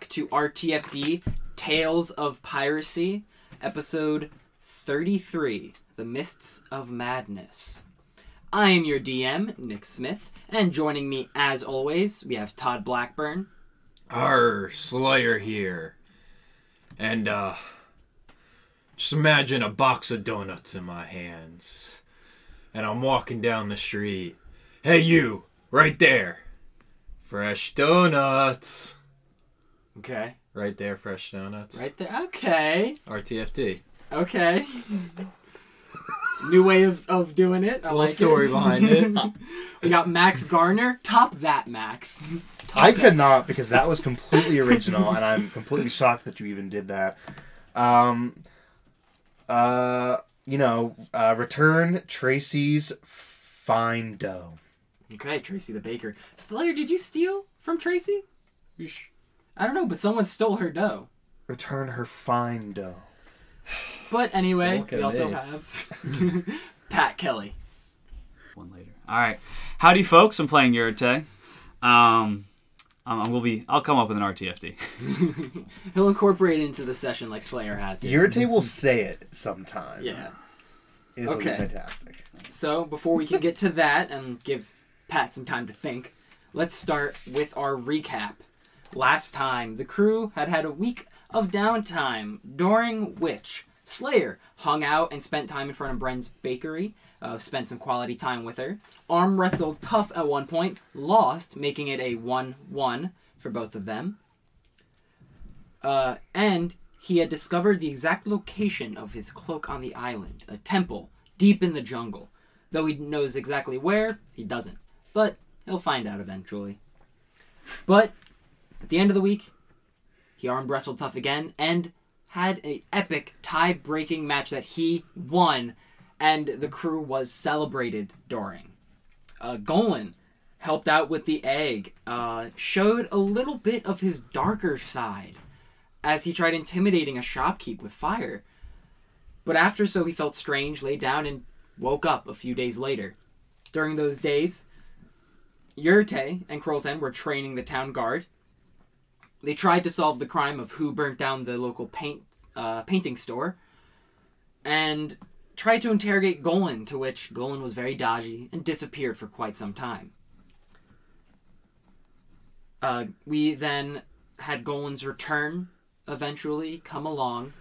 back to RTFD Tales of Piracy, episode 33 The Mists of Madness. I am your DM, Nick Smith, and joining me as always, we have Todd Blackburn. Our Slayer here. And, uh, just imagine a box of donuts in my hands. And I'm walking down the street. Hey, you, right there. Fresh donuts. Okay. Right there, fresh donuts. Right there. Okay. RTFD. Okay. New way of, of doing it. I Little like story it. behind it. We got Max Garner. Top that, Max. Top I that. could not because that was completely original, and I'm completely shocked that you even did that. Um, uh, you know, uh, return Tracy's fine dough. Okay, Tracy the baker. Slayer, did you steal from Tracy? I don't know, but someone stole her dough. Return her fine dough. But anyway, Look we at also me. have Pat Kelly. one later. All right, howdy, folks. I'm playing Yurite. Um, I'm, I'm gonna be. I'll come up with an RTFD. He'll incorporate it into the session like Slayer had to. Irrite will say it sometime. yeah. It'll Okay. be fantastic. So before we can get to that and give Pat some time to think, let's start with our recap. Last time, the crew had had a week of downtime, during which Slayer hung out and spent time in front of Bren's bakery, uh, spent some quality time with her. Arm wrestled tough at one point, lost, making it a 1 1 for both of them. Uh, and he had discovered the exact location of his cloak on the island, a temple deep in the jungle. Though he knows exactly where, he doesn't. But he'll find out eventually. But at the end of the week, he arm wrestled tough again and had an epic tie breaking match that he won, and the crew was celebrated during. Uh, Golan helped out with the egg, uh, showed a little bit of his darker side as he tried intimidating a shopkeep with fire. But after so, he felt strange, lay down, and woke up a few days later. During those days, Yurte and Krolten were training the town guard. They tried to solve the crime of who burnt down the local paint uh, painting store, and tried to interrogate Golan, to which Golan was very dodgy and disappeared for quite some time. Uh, we then had Golan's return eventually come along,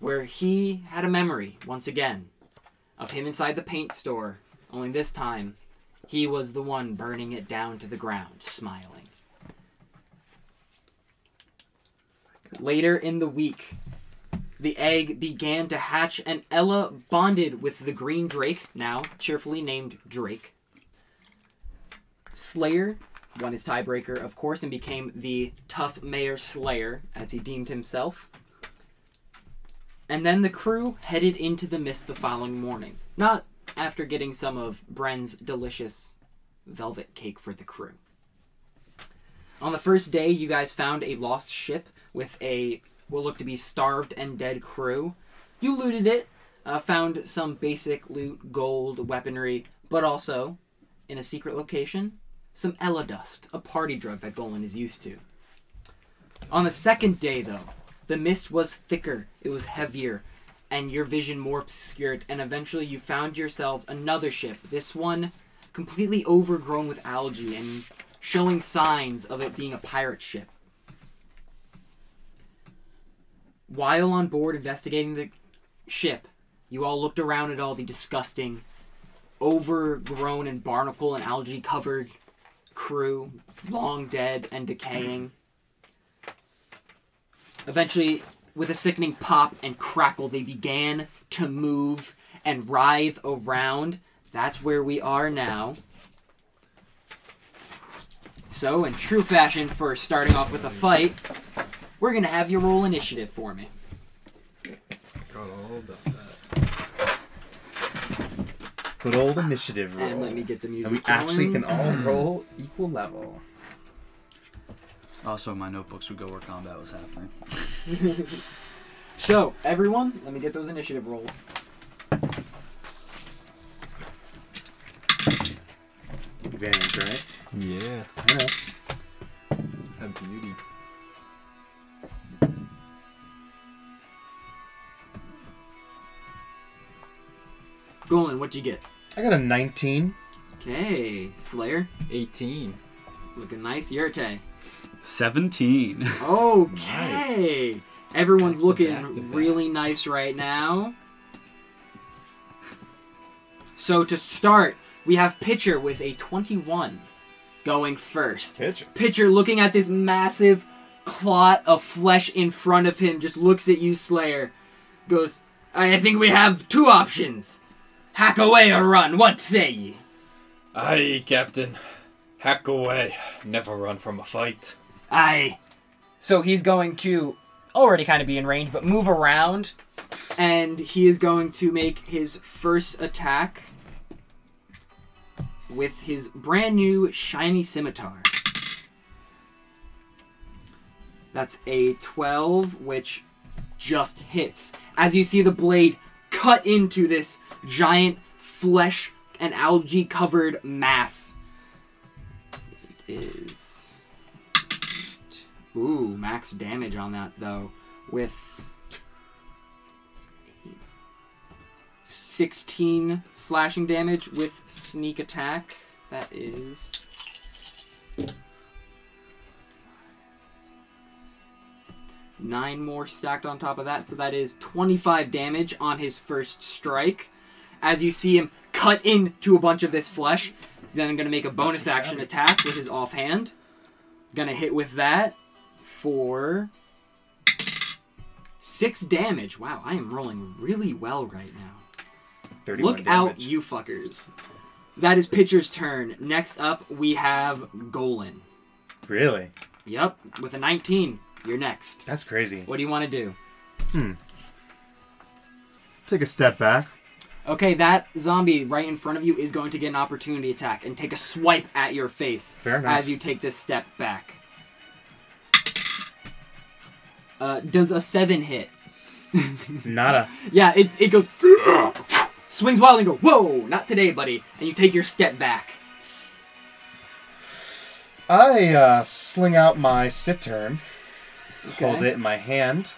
where he had a memory once again of him inside the paint store, only this time he was the one burning it down to the ground, smiling. Later in the week, the egg began to hatch, and Ella bonded with the green drake, now cheerfully named Drake. Slayer won his tiebreaker, of course, and became the tough Mayor Slayer, as he deemed himself. And then the crew headed into the mist the following morning. Not after getting some of Bren's delicious velvet cake for the crew. On the first day, you guys found a lost ship with a what looked to be starved and dead crew. You looted it, uh, found some basic loot, gold, weaponry, but also, in a secret location, some Ella dust, a party drug that Golan is used to. On the second day, though, the mist was thicker, it was heavier, and your vision more obscured, and eventually you found yourselves another ship. This one completely overgrown with algae and showing signs of it being a pirate ship. While on board investigating the ship, you all looked around at all the disgusting, overgrown and barnacle and algae covered crew, long dead and decaying. Eventually, with a sickening pop and crackle, they began to move and writhe around. That's where we are now. So, in true fashion, for starting off with a fight, we're gonna have you roll initiative for me. Good old initiative roll. And let me get the music. And we actually can all roll equal level. Also, my notebooks would go where combat was happening. So, everyone, let me get those initiative rolls. Advantage, right? Yeah. I know. A beauty. Golan, what'd you get? I got a 19. Okay, Slayer, 18. looking nice. Yurte. 17. Okay. Everyone's Back to looking back to back. really nice right now. So to start, we have Pitcher with a 21 going first. Pitcher. Pitcher looking at this massive clot of flesh in front of him, just looks at you, Slayer. Goes, I think we have two options. Hack away or run. What say ye? Aye, Captain. Hack away. Never run from a fight. I. So he's going to already kind of be in range, but move around, and he is going to make his first attack with his brand new shiny scimitar. That's a 12, which just hits. As you see the blade cut into this giant flesh and algae covered mass. It is. Ooh, max damage on that though, with 16 slashing damage with sneak attack. That is. Nine more stacked on top of that, so that is 25 damage on his first strike. As you see him cut into a bunch of this flesh, he's then going to make a bonus action attack with his offhand. Gonna hit with that for six damage. Wow, I am rolling really well right now. 31 Look out, you fuckers. That is pitcher's turn. Next up, we have Golan. Really? Yep, with a 19. You're next. That's crazy. What do you want to do? Hmm. Take a step back. Okay, that zombie right in front of you is going to get an opportunity attack and take a swipe at your face Fair enough. as you take this step back. Uh, does a seven hit? Nada. Yeah, it, it goes swings wild and go whoa, not today, buddy, and you take your step back. I uh, sling out my cittern, hold Okay. it in my hand,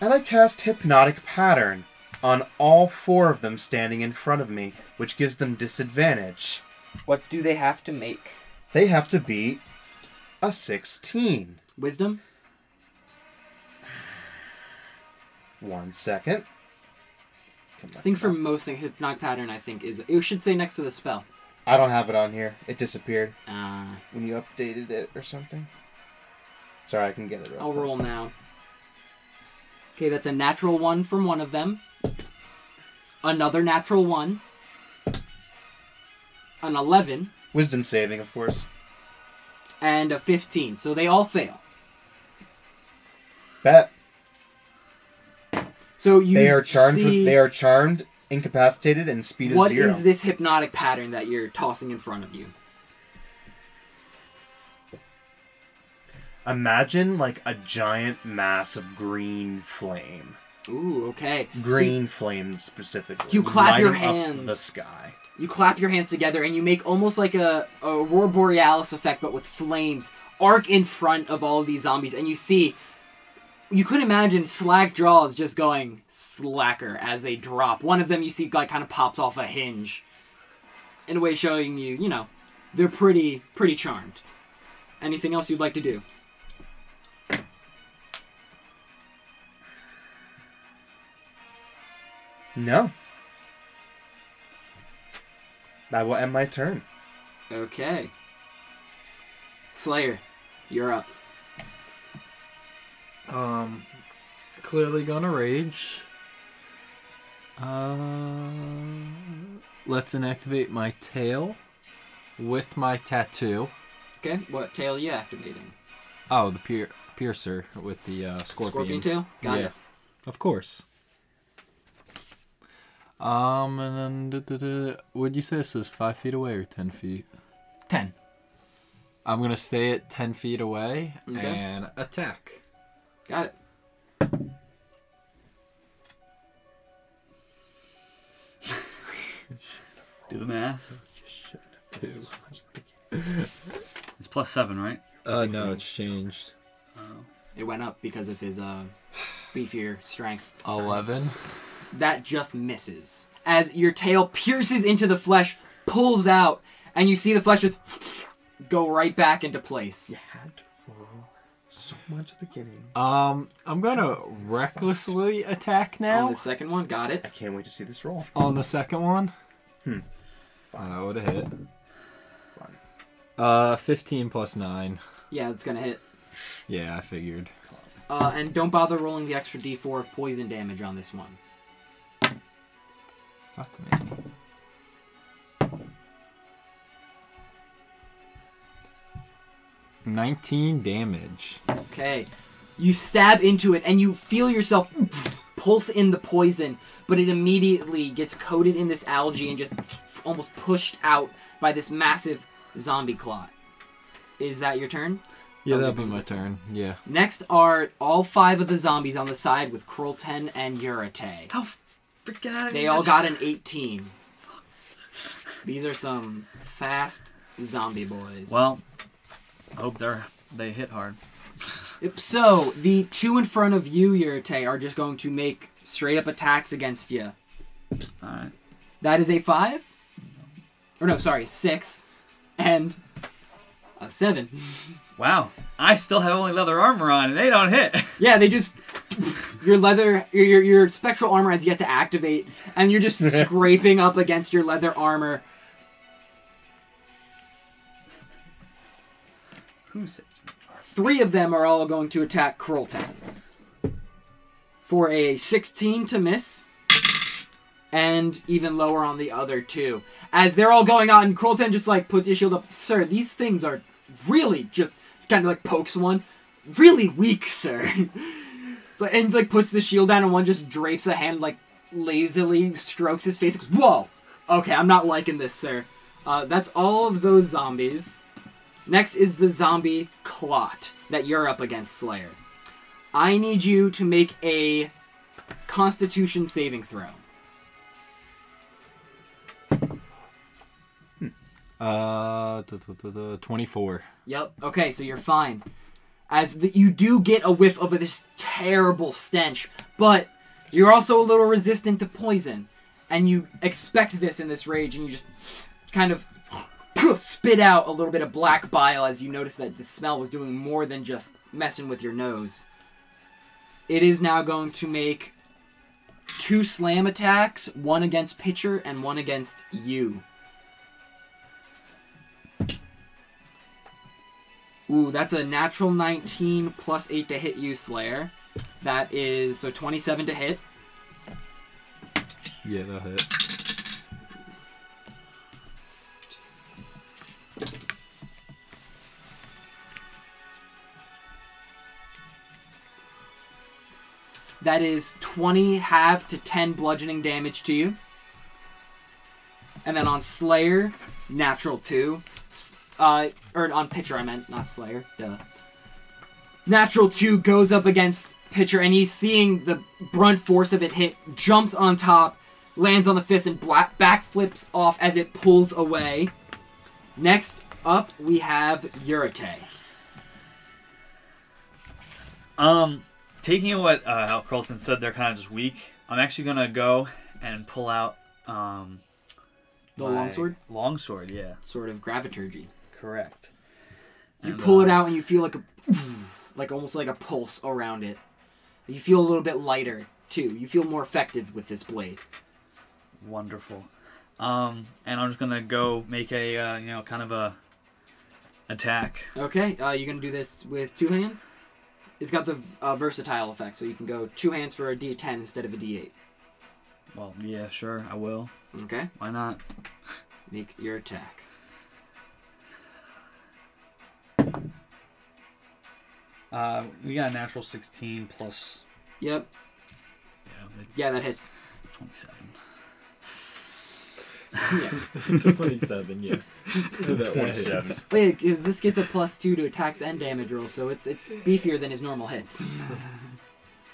and I cast Hypnotic Pattern on all four of them standing in front of me, which gives them disadvantage. What do they have to make? They have to beat a 16. Wisdom. One second. I think for most things, hypnotic pattern. I think is it should say next to the spell. I don't have it on here. It disappeared Uh, when you updated it or something. Sorry, I can get it. real I'll quick. roll now. Okay, that's a natural one from one of them. Another natural one. An 11 Wisdom saving, of course. and a 15. So they all fail. Bet So you they are charmed. see They are charmed, incapacitated, and speed of what is zero. this hypnotic pattern that you're tossing in front of you? Imagine like a giant mass of green flame. Ooh, okay. So Green flame specifically. You clap your hands. the sky. you clap your hands together and you make almost like a, a aurora borealis effect, but with flames arc in front of all of these zombies, and you see. You could imagine slack jaws just going slacker as they drop. One of them you see like kind of pops off a hinge, in a way showing you, you know, they're pretty pretty charmed. Anything else you'd like to do? No. That will end my turn. Okay. Slayer, you're up. Um, clearly gonna rage. Uh, let's inactivate my tail with my tattoo. Okay, what tail are you activating? Oh, the pier- piercer with the uh, scorpion. Scorpion tail? Got yeah, it. of course. Um, and then duh, duh, duh, would you say this is five feet away or ten feet? Ten. I'm gonna stay at ten feet away Okay. and attack. Got it. Do the math. It's plus seven, right? Uh, so. no, it's changed. It went up because of his uh, beefier strength. Eleven. That just misses. As your tail pierces into the flesh, pulls out, and you see the flesh just go right back into place. You had to roll so much at the beginning. Um, I'm gonna recklessly attack now. On the second one, got it. I can't wait to see this roll. on the second one. Hmm. That would have hit. Fine. Uh, 15 plus 9. Yeah, it's gonna hit. Yeah, I figured. Uh, and don't bother rolling the extra d4 of poison damage on this one. Fuck me. Nineteen damage. Okay. You stab into it and you feel yourself pulse in the poison, but it immediately gets coated in this algae and just almost pushed out by this massive zombie clot. Is that your turn? Yeah, that'll be my it? turn. Yeah. Next are all five of the zombies on the side with Krulten and Yurite. How freaking out of They all got an 18. These are some fast zombie boys. Well, I hope they're they hit hard. Yep, So, the two in front of you, Yurite, are just going to make straight up attacks against you. All right. That is a five. Or no, sorry, six. And a seven. Wow. I still have only leather armor on, and they don't hit. Yeah, they just. Your leather. Your, your, your spectral armor has yet to activate, and you're just scraping up against your leather armor. Who says? Three of them are all going to attack Krultan. For a 16 to miss, and even lower on the other two. As they're all going on, Krultan just like puts his shield up. Sir, these things are really just. It's kind of like pokes one. Really weak, sir. Like, and like puts the shield down, and one just drapes a hand, like lazily strokes his face. Goes, Whoa! Okay, I'm not liking this, sir. Uh, that's all of those zombies. Next is the zombie Clot that you're up against, Slayer. I need you to make a Constitution saving throw. Uh, th- th- th- th- 24. Yep. Okay, so you're fine. As the, you do get a whiff of this terrible stench, but you're also a little resistant to poison, and you expect this in this rage, and you just kind of spit out a little bit of black bile as you notice that the smell was doing more than just messing with your nose. It is now going to make two slam attacks, one against pitcher and one against you. Ooh, that's a natural 19 plus 8 to hit you, Slayer. That is, so 27 to hit. Yeah, that hit. That is 20 half to 10 bludgeoning damage to you. And then on Slayer, natural 2. Uh, or on Pitcher, I meant, not Slayer. Duh. Natural 2 goes up against Pitcher, and he's seeing the brunt force of it hit, jumps on top, lands on the fist, and black backflips off as it pulls away. Next up, we have Yurite. Um, taking what uh, how Carlton said, they're kind of just weak. I'm actually gonna go and pull out um The longsword? Longsword, yeah, Sort of graviturgy. Correct. You And, pull it uh, out and you feel like a, like almost like a pulse around it. You feel a little bit lighter too. You feel more effective with this blade. Wonderful. Um, and I'm just gonna go make a uh, you know kind of a attack. Okay, uh, you're gonna do this with two hands. It's got the uh, versatile effect, so you can go two hands for a D10 instead of a D8. Well, yeah, sure, I will. Okay, Why not? make your attack. Uh, we got a natural 16 plus. Yep, Yeah, it's, yeah, that it's hits. 27. Yeah. 27, yeah. that one hits. Wait, 'cause this gets a plus two to attacks and damage rolls, so it's it's beefier than his normal hits.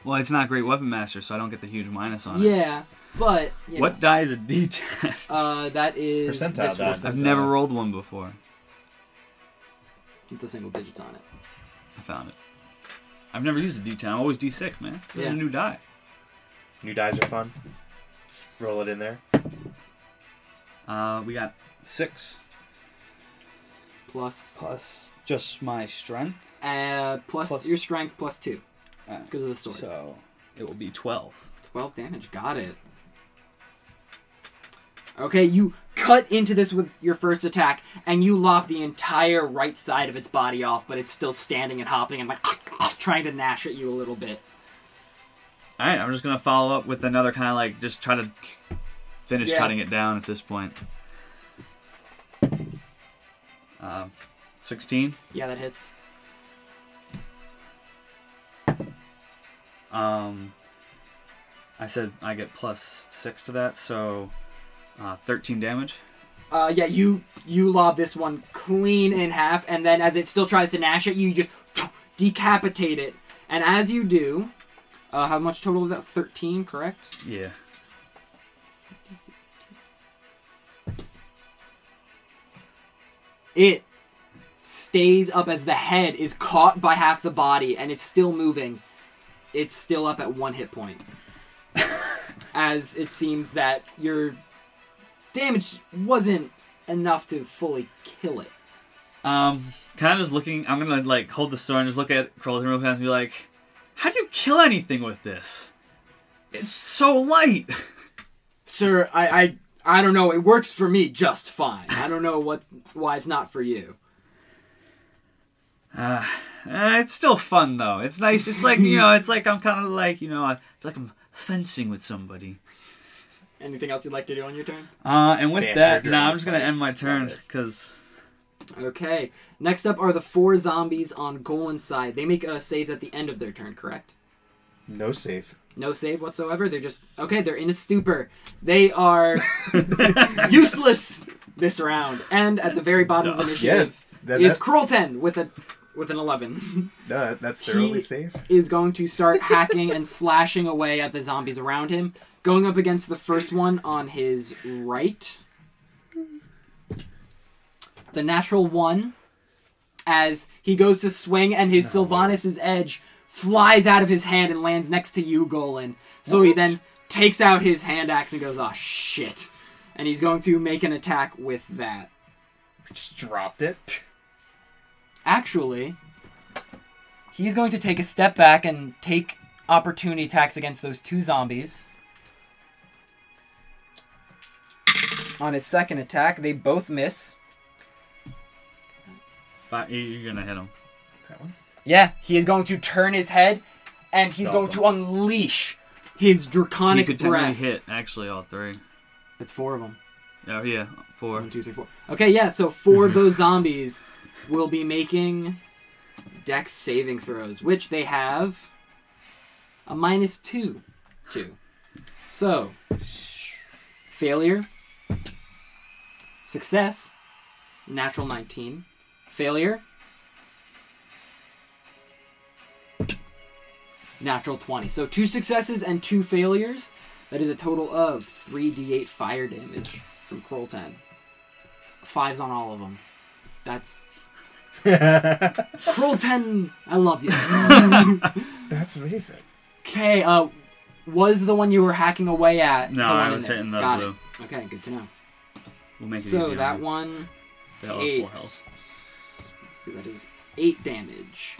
Well, it's not great weapon master, so I don't get the huge minus on it. yeah, but you What know, die is a D10? uh, that is Percentile this die. I've never rolled one before. with the single digits on it. I found it. I've never used a D10. I'm always D6, man. This is Yeah. a new die. New dies are fun. Let's roll it in there. Uh, we got six Plus, plus just my strength. uh, plus, Plus- your strength plus two Uh, because of the sword. So it will be twelve. 12 damage. Got it. Okay, you cut into this with your first attack, and you lop the entire right side of its body off, but it's still standing and hopping and like trying to gnash at you a little bit. All right, I'm just gonna follow up with another kind of like just try to finish Yeah. cutting it down at this point. Um, sixteen. Yeah, that hits. Um, I said I get plus six to that, so uh, thirteen damage. Uh, yeah, you you lob this one clean in half, and then as it still tries to gnash at you, you just decapitate it. And as you do, uh, how much total of that? Thirteen, correct? Yeah. It stays up as the head is caught by half the body and it's still moving. It's still up at one hit point. as it seems that your damage wasn't enough to fully kill it. Um, kind of just looking. I'm gonna like hold the sword and just look at Crowley real fast and be like, "How do you kill anything with this? It's so light." Sir, I, I I don't know, it works for me just fine. I don't know what why it's not for you. Uh, eh, it's still fun though. It's nice. It's like you know. It's like I'm kind of like you know. I feel like I'm fencing with somebody. Anything else you'd like to do on your turn? Uh, and with Banter that, during now I'm just gonna end my turn because Okay. Next up are the four zombies on Golan's side. They make uh, saves at the end of their turn, correct? No save. No save whatsoever. They're just okay. They're in a stupor. They are useless this round. And at the very bottom of dumb. initiative That, is that, Krulten with a with an eleven. that- that's their He- only save. is going to start hacking and slashing away at the zombies around him. Going up against the first one on his right. The natural one. As he goes to swing and his Sylvanas' edge flies out of his hand and lands next to you, Golan. So he then takes out his hand axe and goes, oh shit. And he's going to make an attack with that. Just dropped it. Actually, he's going to take a step back and take opportunity attacks against those two zombies. On his second attack, they both miss. Fi- you're gonna hit him. That one. Yeah, he is going to turn his head and he's Oh. going to unleash his He draconic could technically hit actually all three. It's four of them. Oh yeah, four. One, two, three, four. Okay, yeah, so four of those zombies will be making dex saving throws, which they have a minus two to. So, failure, success, natural 19, failure, natural 20. So, two successes and two failures. That is a total of 3d8 fire damage from Krolten. Fives on all of them. That's Cruel 10, I love you. That's amazing. okay, uh, was the one you were hacking away at? No, the one I was there? hitting the Got blue. it. Okay, good to know. We'll make it so easier. that on you. one They'll have takes s- that is eight damage.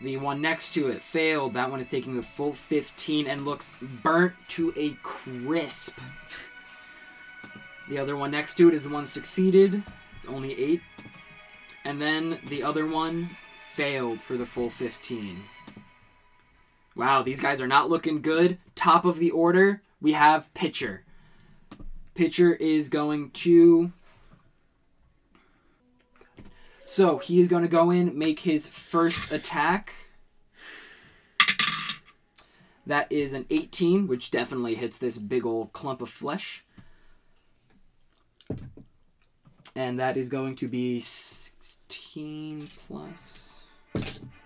The one next to it failed. That one is taking the full 15 and looks burnt to a crisp. The other one next to it is the one succeeded. It's only eight. And then the other one failed for the full 15. Wow, these guys are not looking good. Top of the order, we have Pitcher. Pitcher is going to. So he is going to go in, make his first attack. That is an 18, which definitely hits this big old clump of flesh. And that is going to be 16 plus 15.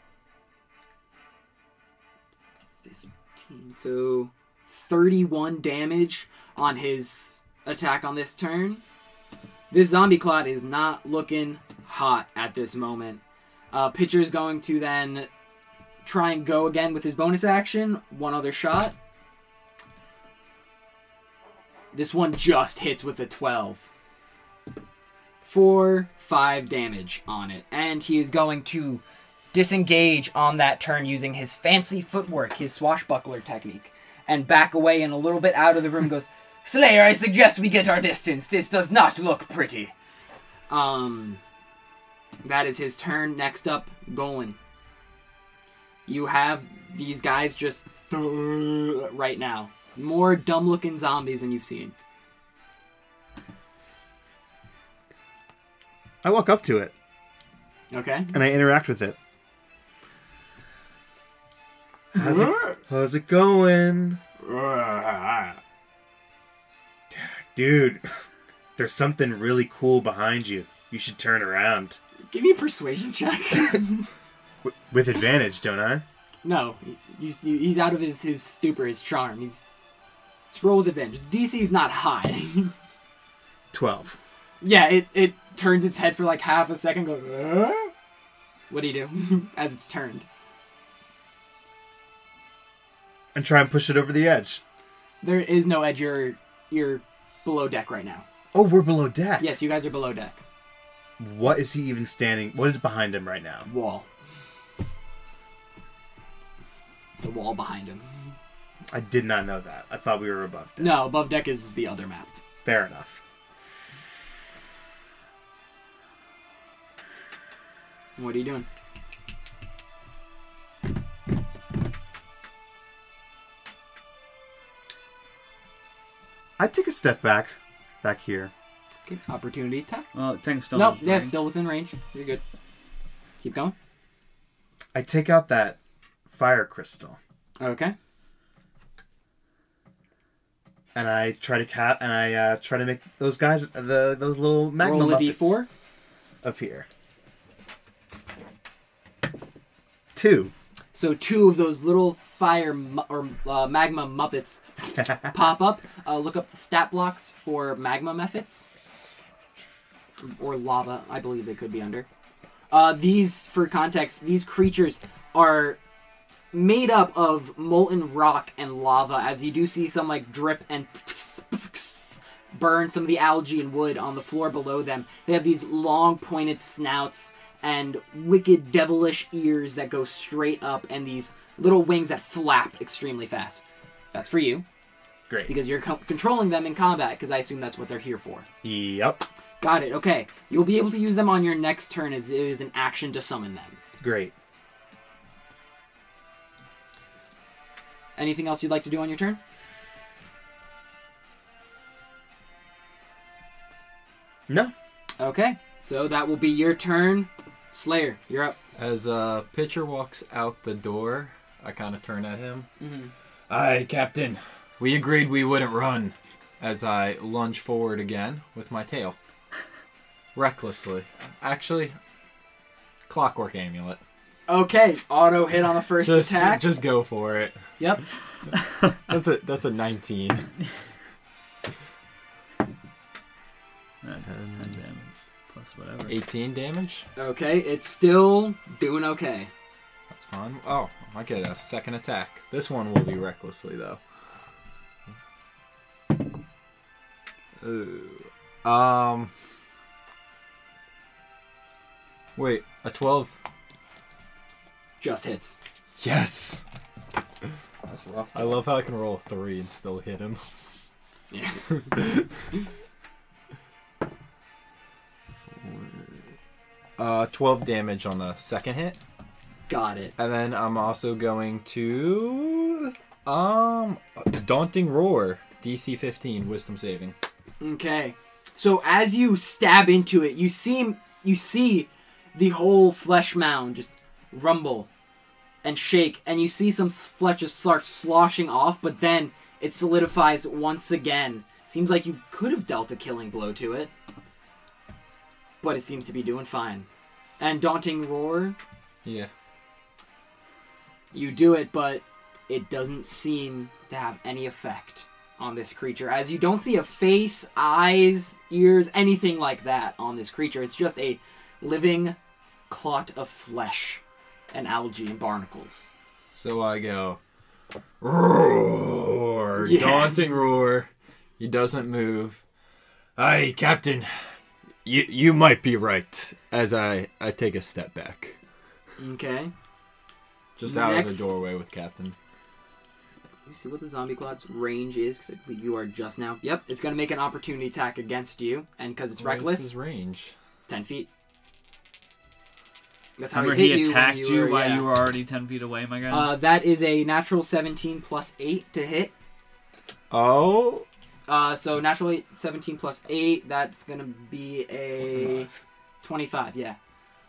So 31 damage on his attack on this turn. This zombie clot is not looking hot at this moment. Uh, is going to then try and go again with his bonus action. One other shot. This one just hits with a 12. Four, five damage on it. And he is going to disengage on that turn using his fancy footwork, his swashbuckler technique, and back away and a little bit out of the room goes, Slayer, I suggest we get our distance. This does not look pretty. Um, that is his turn. Next up, Golan. You have these guys just right now. More dumb looking zombies than you've seen. I walk up to it Okay? and I interact with it. How's it, how's it going? Dude, there's something really cool behind you. You should turn around. Give me a persuasion check. With advantage, don't I? no, he's out of his, his stupor, his charm. He's roll with advantage. DC's not high. 12. yeah, it, it turns its head for like half a second. Goes, "Uh?" what do you do as it's turned? And try and push it over the edge. There is no edge. You're you're below deck right now. Oh, we're below deck. Yes, you guys are below deck. What is he even standing? What is behind him right now? Wall. The wall behind him. I did not know that. I thought we were above deck. No, above deck is the other map. Fair enough. What are you doing? I take a step back, back here. Okay, opportunity attack. Well, taking stone. Nope, yeah, range. still within range. You're good. Keep going. I take out that fire crystal Okay. and I try to cat and I uh, try to make those guys the those little magma Roll a Muppets d4. appear. Two. So two of those little fire mu- or uh, magma muppets pop up. Uh, look up the stat blocks for magma mephits or lava. I believe they could be under. Uh, these, for context, these creatures are made up of molten rock and lava. As you do see some like drip and burn some of the algae and wood on the floor below them. They have these long pointed snouts and wicked devilish ears that go straight up and these little wings that flap extremely fast. That's for you Great. because you're co- controlling them in combat because I assume that's what they're here for. Yep. Got it. Okay. You'll be able to use them on your next turn as it is an action to summon them. Great. Anything else you'd like to do on your turn? No. Okay. So that will be your turn. Slayer, you're up. As uh, Pitcher walks out the door, I kind of turn at him. Mhm. Aye, Captain. We agreed we wouldn't run. As I lunge forward again with my tail. Recklessly. Actually, clockwork amulet. Okay. Auto hit on the first Just, attack. just go for it. Yep. That's a that's a 19. That's 10 damage plus whatever. 18 damage. Okay. It's still doing okay. That's fine. Oh, I get a second attack. This one will be recklessly though. Ooh. Um. Wait, a 12. Just hits. Yes. That's rough. I love how I can roll a three and still hit him. Yeah. Uh, 12 damage on the second hit, Got it. and then I'm also going to um daunting roar DC 15 wisdom saving. Okay. So as you stab into it, you see you see the whole flesh mound just rumble and shake, and you see some flesh just start sloshing off, but then it solidifies once again. Seems like you could have dealt a killing blow to it, but it seems to be doing fine. And daunting roar, Yeah. you do it, but it doesn't seem to have any effect on this creature. As you don't see a face, eyes, ears, anything like that on this creature. It's just a living clot of flesh and algae and barnacles. So I go roar, Yeah. daunting roar. He doesn't move. Aye, Captain. You you might be right. As I I take a step back, Okay. just out of the doorway with Captain. Let me see what the zombie clot's range is, because I believe you are just now. Yep, it's gonna make an opportunity attack against you, and because it's What is reckless, his range. ten feet. That's how Remember he he hit attacked you, you, were, while yeah. you were already ten feet away, my guy. Uh, that is a natural 17 plus 8 to hit. Oh, Uh, so natural eight, 17 plus 8, that's gonna be a 25. yeah.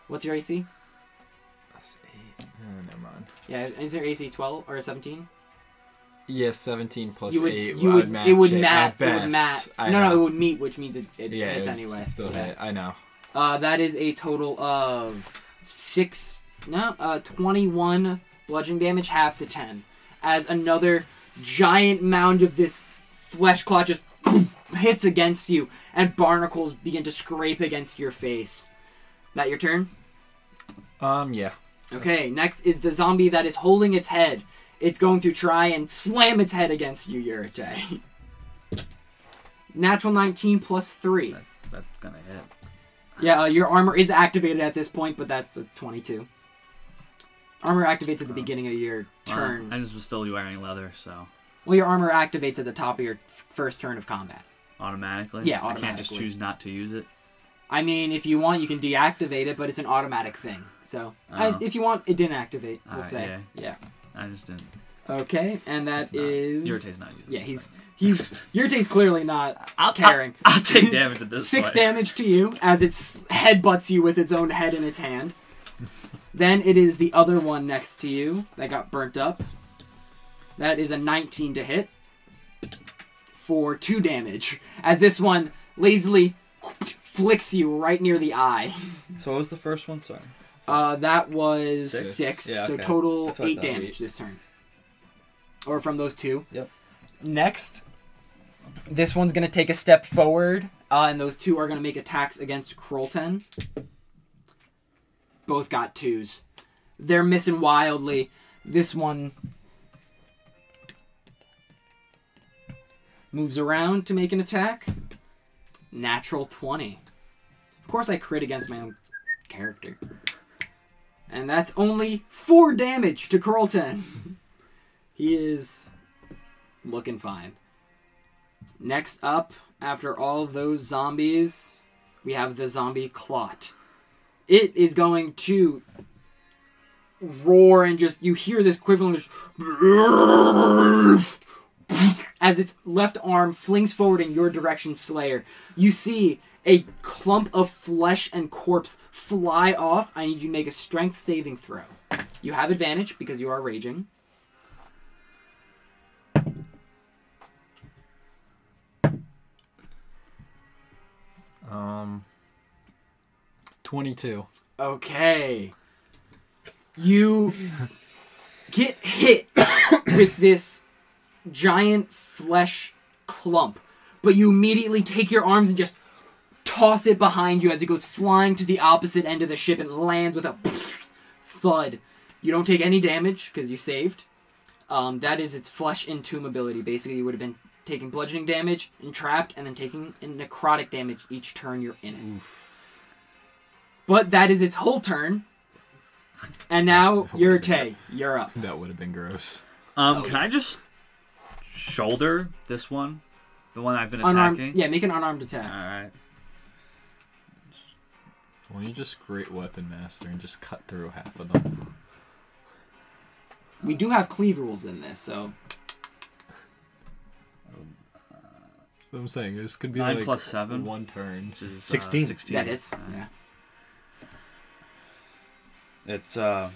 What's your AC? that's eight. Oh, never mind. Yeah, is, is your AC 12 or 17? Yes, seventeen plus you would, eight. you I'd match it would match, it would best. match. I No, no, know. it would meet, which means it, it yeah, hits it's anyway. Still Yeah. hit. I know. Uh, that is a total of six, no, uh, 21 bludgeoning damage, half to 10. As another giant mound of this flesh claw just hits against you, and barnacles begin to scrape against your face. That your turn? Um, yeah. Okay, next is the zombie that is holding its head. It's going to try and slam its head against you, Yurite. Natural 19 plus 3. that's that's gonna hit. Yeah, uh, your armor is activated at this point, but that's a 22. Armor activates at the beginning of your turn. I just was still wearing leather, so well, your armor activates at the top of your f- first turn of combat. automatically. Yeah, I can't just choose not to use it. I mean, if you want, you can deactivate it, but it's an automatic thing. So, I, Oh. if you want, it didn't activate. We'll say, yeah. I just didn't. Okay, and that It's not- is Yurite's not using Yeah, it, he's he's Yurite's clearly not I'll caring. I'll, I'll take damage at this Six point. damage to you as its head butts you with its own head in its hand. then it is the other one next to you that got burnt up. That is a 19 to hit for two damage. As this one lazily flicks you right near the eye. So what was the first one? Sorry. Uh, that was Six? six. Yeah, So okay. total That's what I eight damage this turn. Or from those two. Yep. Next, this one's gonna take a step forward, uh, and those two are gonna make attacks against Krolten. Both got twos. They're missing wildly. This one moves around to make an attack. Natural 20. Of course, I crit against my own character. And that's only four damage to Krolten. He is looking fine. Next up, after all those zombies, we have the zombie Clot. It is going to roar and just you hear this quivering as its left arm flings forward in your direction, Slayer. You see a clump of flesh and corpse fly off. I need you to make a strength saving throw. You have advantage because you are raging. Um, twenty-two. Okay. You get hit with this giant flesh clump, but you immediately take your arms and just toss it behind you as it goes flying to the opposite end of the ship and lands with a thud. You don't take any damage because you saved. Um, that is its flesh entomb ability. Basically, you would have been taking bludgeoning damage, entrapped, and then taking necrotic damage each turn you're in it. Oof. But that is its whole turn. And now you're Tay. You're up. That would have been gross. Um, Oh, can yeah. I just shoulder this one, the one I've been Unarmed. attacking? Yeah, make an unarmed attack. All right. Well, you just great weapon master and just cut through half of them. We do have cleave rules in this, so what I'm saying. This could be Nine like plus seven. one turn. Which is uh, 16. 16. that hits. Uh, Yeah. It's uh.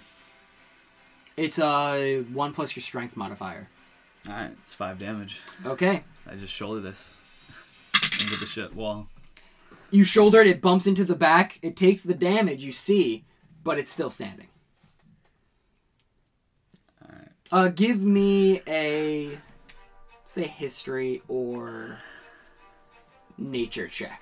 It's uh one plus your strength modifier. All right. It's five damage. Okay. I just shoulder this into the shit wall. You shoulder it. It bumps into the back. It takes the damage you see, but it's still standing. Alright. Uh, give me a say history or nature check.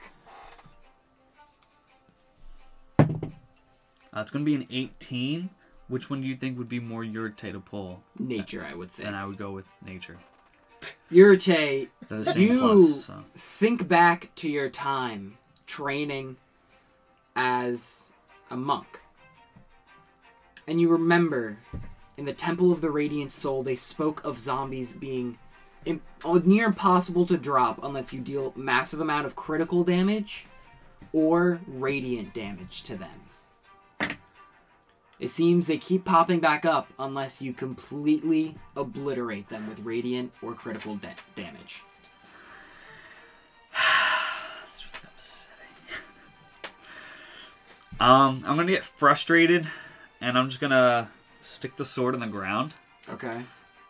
Uh, it's gonna be an 18. Which one do you think would be more your to pull? Nature, I would think. And I would go with nature. Yurite, The They're the same You- plus. So. Think back to your time training as a monk. And you remember in the Temple of the Radiant Soul, they spoke of zombies being oh, near impossible to drop unless you deal massive amount of critical damage or radiant damage to them. It seems they keep popping back up unless you completely obliterate them with radiant or critical da- damage. Um, I'm gonna get frustrated, and I'm just gonna stick the sword in the ground, Okay.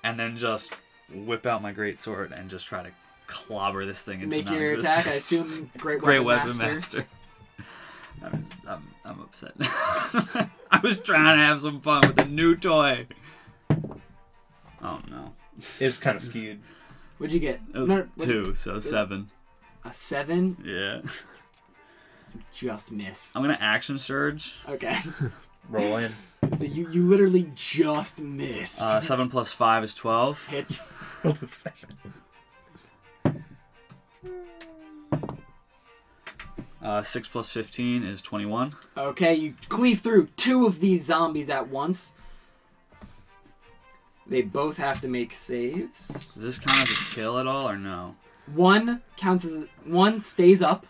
and then just whip out my great sword and just try to clobber this thing into Make your attack. I assume great weapon, Great weapon master. master. I'm, just, I'm, I'm upset. I was trying to have some fun with a new toy. Oh no, It's kind of skewed. What'd you get? it was No, what- two, so seven. A seven. Yeah, Just miss. I'm gonna action surge. Okay. Roll in. so you you literally just missed. Uh, seven plus five is twelve. Hits. Roll the second. Uh, six plus fifteen is twenty-one. Okay, you cleave through two of these zombies at once. They both have to make saves. Does this count as a kill at all or no? One counts as one stays up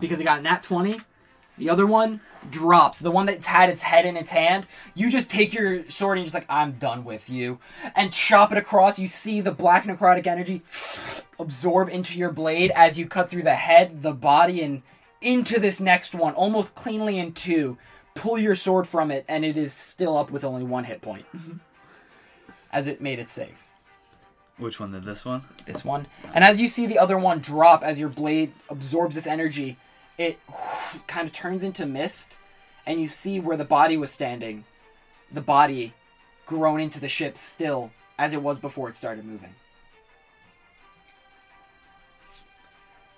because it got a nat 20. The other one drops. The one that's had its head in its hand, you just take your sword and you're just like, I'm done with you. And chop it across. You see the black necrotic energy absorb into your blade as you cut through the head, the body, and into this next one, almost cleanly in two. Pull your sword from it, and it is still up with only one hit point. as it made it safe Which one did this one? this one. And as you see the other one drop as your blade absorbs this energy, it kind of turns into mist, and you see where the body was standing, the body grown into the ship still as it was before it started moving.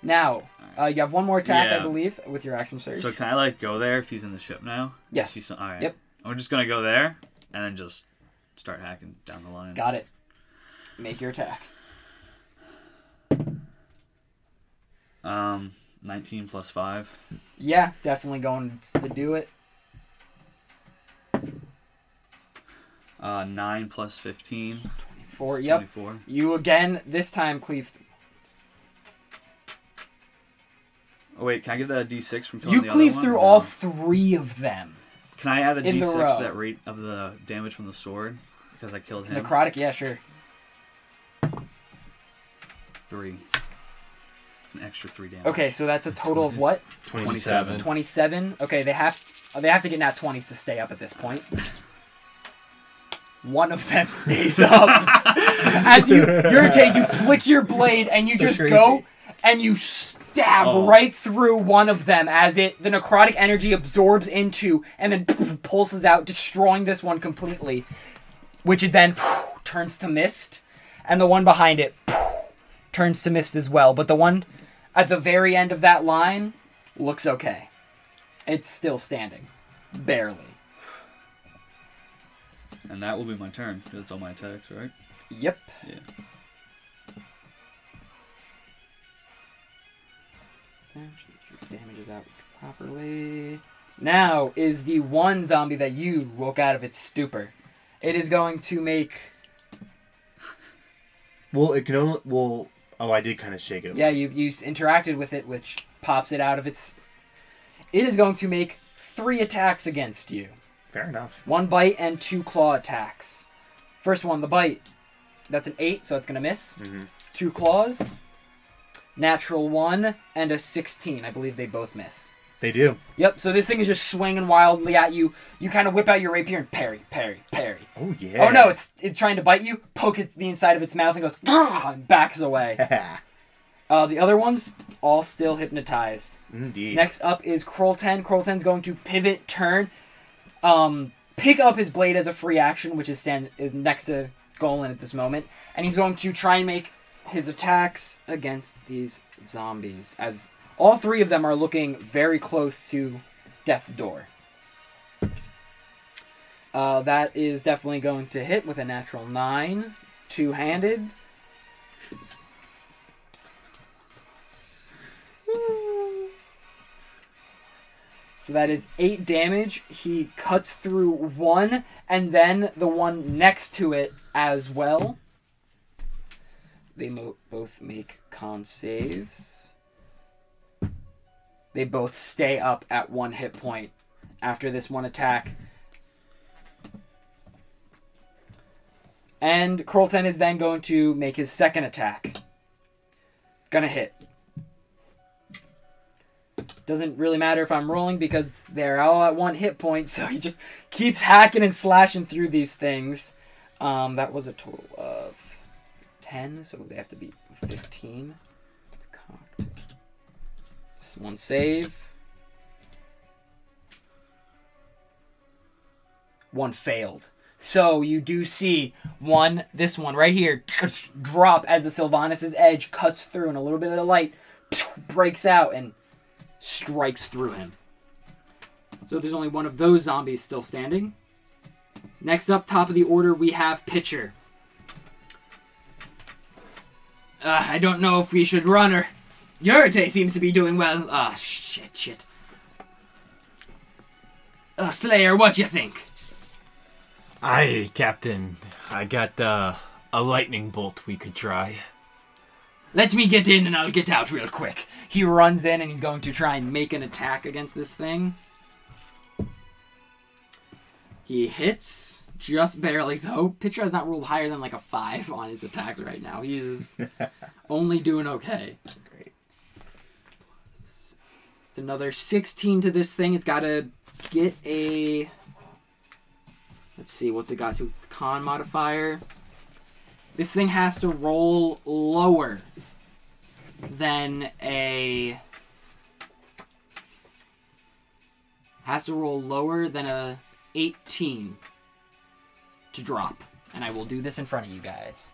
Now, uh, you have one more attack, I believe, with your action surge. So can I like go there if he's in the ship now? Yes. He's, all right. Yep. I'm just gonna go there and then just start hacking down the line. Got it. Make your attack. Um, 19 plus five. Yeah, definitely going to do it. Uh, nine plus 15. Four. is Yep. 24. You again. This time cleave. Oh wait, can I get that D6 from killing you the cleave other one, through all no? three of them. Can I add a in the D6 row. that rate of the damage from the sword because I killed It's him? necrotic. Yeah, sure. Three. It's an extra three damage. Okay, so that's a total of what? 27. Twenty-seven. Okay, they have they have to get nat twenties to stay up at this point. One of them stays up. As you your take, you flick your blade and you just go and you stab Oh. right through one of them as it the necrotic energy absorbs into and then pulses out, destroying this one completely. Which it then turns to mist, and the one behind it turns to mist as well. But the one at the very end of that line looks okay. It's still standing. Barely. And that will be my turn. That's all my attacks, right? Yep. Yeah. Damages out properly. Now is the one zombie that you woke out of its stupor. It is going to make. Well, it can only. Well, oh, I did kind of shake it. Yeah, you, you interacted with it, which pops it out of its. It is going to make three attacks against you. Fair enough. One bite and two claw attacks. First one, the bite. That's an 8, so it's going to miss. Mhm. Two claws. Natural 1 and a 16. I believe they both miss. They do. Yep, so this thing is just swinging wildly at you. You kind of whip out your rapier and parry, parry, parry. Oh yeah. Oh no, it's it's trying to bite you, poke it the inside of its mouth and goes and backs away. Uh, the other ones all still hypnotized. Indeed. Next up is Krolten. Krolten's going to pivot, turn, um, pick up his blade as a free action, which is stand is next to Golan at this moment, and he's going to try and make his attacks against these zombies. As all three of them are looking very close to death's door. Uh, that is definitely going to hit with a natural 9, two handed. So that is 8 damage. He cuts through one and then the one next to it as well. They mo- both make con saves. They both stay up at one hit point after this one attack. And Krolten is then going to make his second attack. Gonna hit. Doesn't really matter if I'm rolling because they're all at one hit point, so he just keeps hacking and slashing through these things. Um, that was a total of 10, so they have to be 15. It's cocked. One save. One failed. So you do see one, this one right here, drop as the Sylvanas' edge cuts through, and a little bit of the light breaks out and strikes through him. So there's only one of those zombies still standing. Next up, top of the order, we have Pitcher. Uh, I don't know if we should run or. Yurite seems to be doing well. Ah, shit, shit. Uh, Slayer, what do you think? Aye, Captain. I got uh, a lightning bolt we could try. Let me get in and I'll get out real quick. He runs in and he's going to try and make an attack against this thing. He hits just barely though. Pitcher has not rolled higher than like a five on his attacks right now. He is only doing okay. It's another 16 to this thing. It's got to get a. Let's see, what's it got to? Its con modifier. This thing has to roll lower than a. Has to roll lower than a 18 to drop. And I will do this in front of you guys.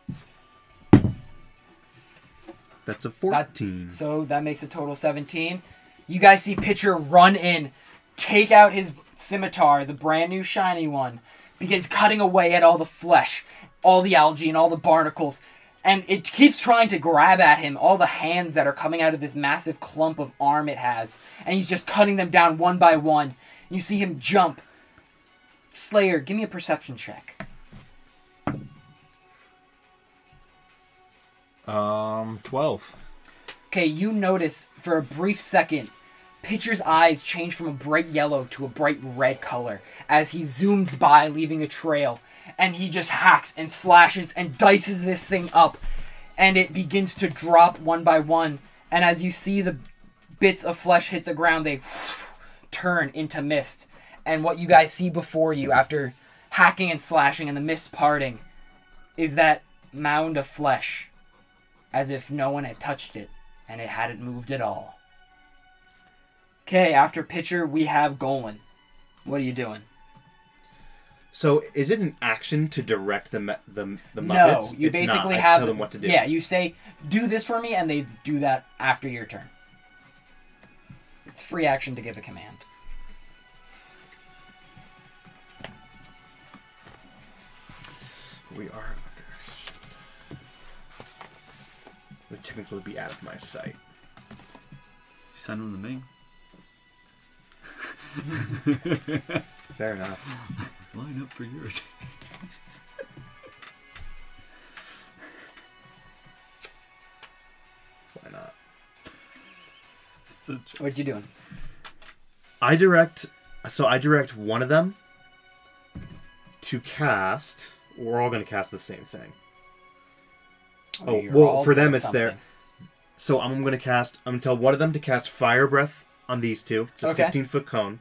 That's a 14. So that makes a total 17. You guys see Pitcher run in, take out his scimitar, the brand new shiny one, begins cutting away at all the flesh, all the algae, and all the barnacles. And it keeps trying to grab at him, all the hands that are coming out of this massive clump of arm it has. And he's just cutting them down one by one. You see him jump. Slayer, give me a perception check. Um, 12. Okay, you notice for a brief second, Pitcher's eyes change from a bright yellow to a bright red color as he zooms by, leaving a trail. And he just hacks and slashes and dices this thing up. And it begins to drop one by one. And as you see the bits of flesh hit the ground, they turn into mist. And what you guys see before you after hacking and slashing and the mist parting is that mound of flesh as if no one had touched it and it hadn't moved at all. Okay, after pitcher, we have Golan. What are you doing? So is it an action to direct the the the No, you It's not. basically I have tell them what to do. Yeah, you say, "Do this for me," and they do that after your turn. It's free action to give a command. We are. Would technically be out of my sight. Send them to me. Fair enough. Line up for yours. Why not? What you doing? I direct. So I direct one of them to cast. We're all going to cast the same thing. Oh, well, for them it's there. So I'm going to cast. I'm going to tell one of them to cast Fire Breath on these two. It's a Okay. 15 foot cone.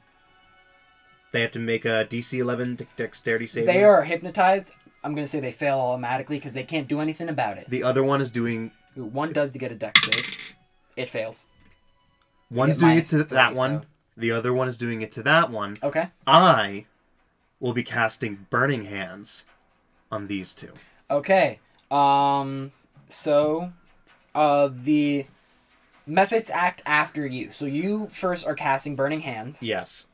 They have to make a DC 11 de- dexterity save. They are hypnotized. I'm gonna say they fail automatically because they can't do anything about it. The other one is doing. Ooh, One does to get a dex save. It fails. One's doing it to th- that one. so- The other one is doing it to that one. Okay. I will be casting Burning Hands on these two. Okay. Um. So, uh, the mephits act after you. So you first are casting burning hands. Yes.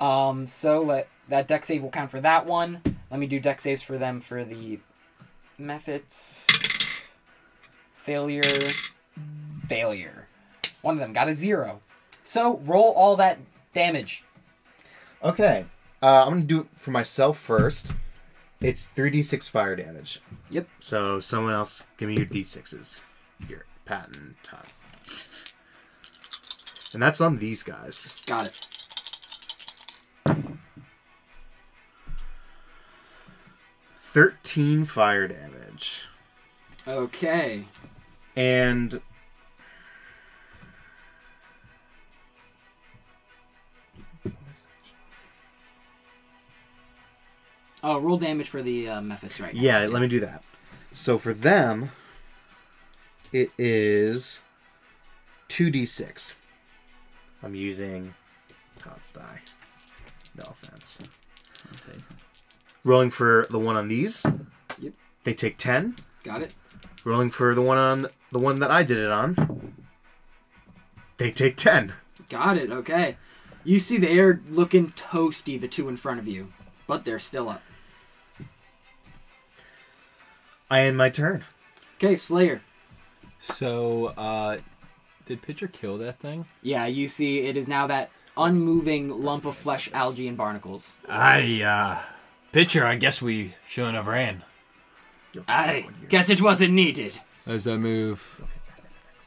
Um. So let that dex save will count for that one. Let me do dex saves for them for the mephits. Failure. Failure. One of them got a zero. So roll all that damage Okay. Uh, I'm gonna do it for myself first. It's 3d6 fire damage. Yep. So someone else, give me your d6s. Here, patent time. And that's on these guys. Got it. Thirteen fire damage, Okay. and Oh, roll damage for the uh, mephits right now. yeah, let me do that. So for them, it is two d6. I'm using Todd's die. No offense. Okay. Rolling for the one on these. Yep. They take ten. Got it. Rolling for the one on the one that I did it on. They take ten. Got it. Okay. You see they are looking toasty, the two in front of you, but they're still up. I end my turn. Okay, Slayer. So, uh, did Pitcher kill that thing? Yeah, you see it is now that unmoving lump of flesh, algae, and barnacles. I, uh, Pitcher, I guess we shouldn't have ran. I guess it wasn't needed. As I move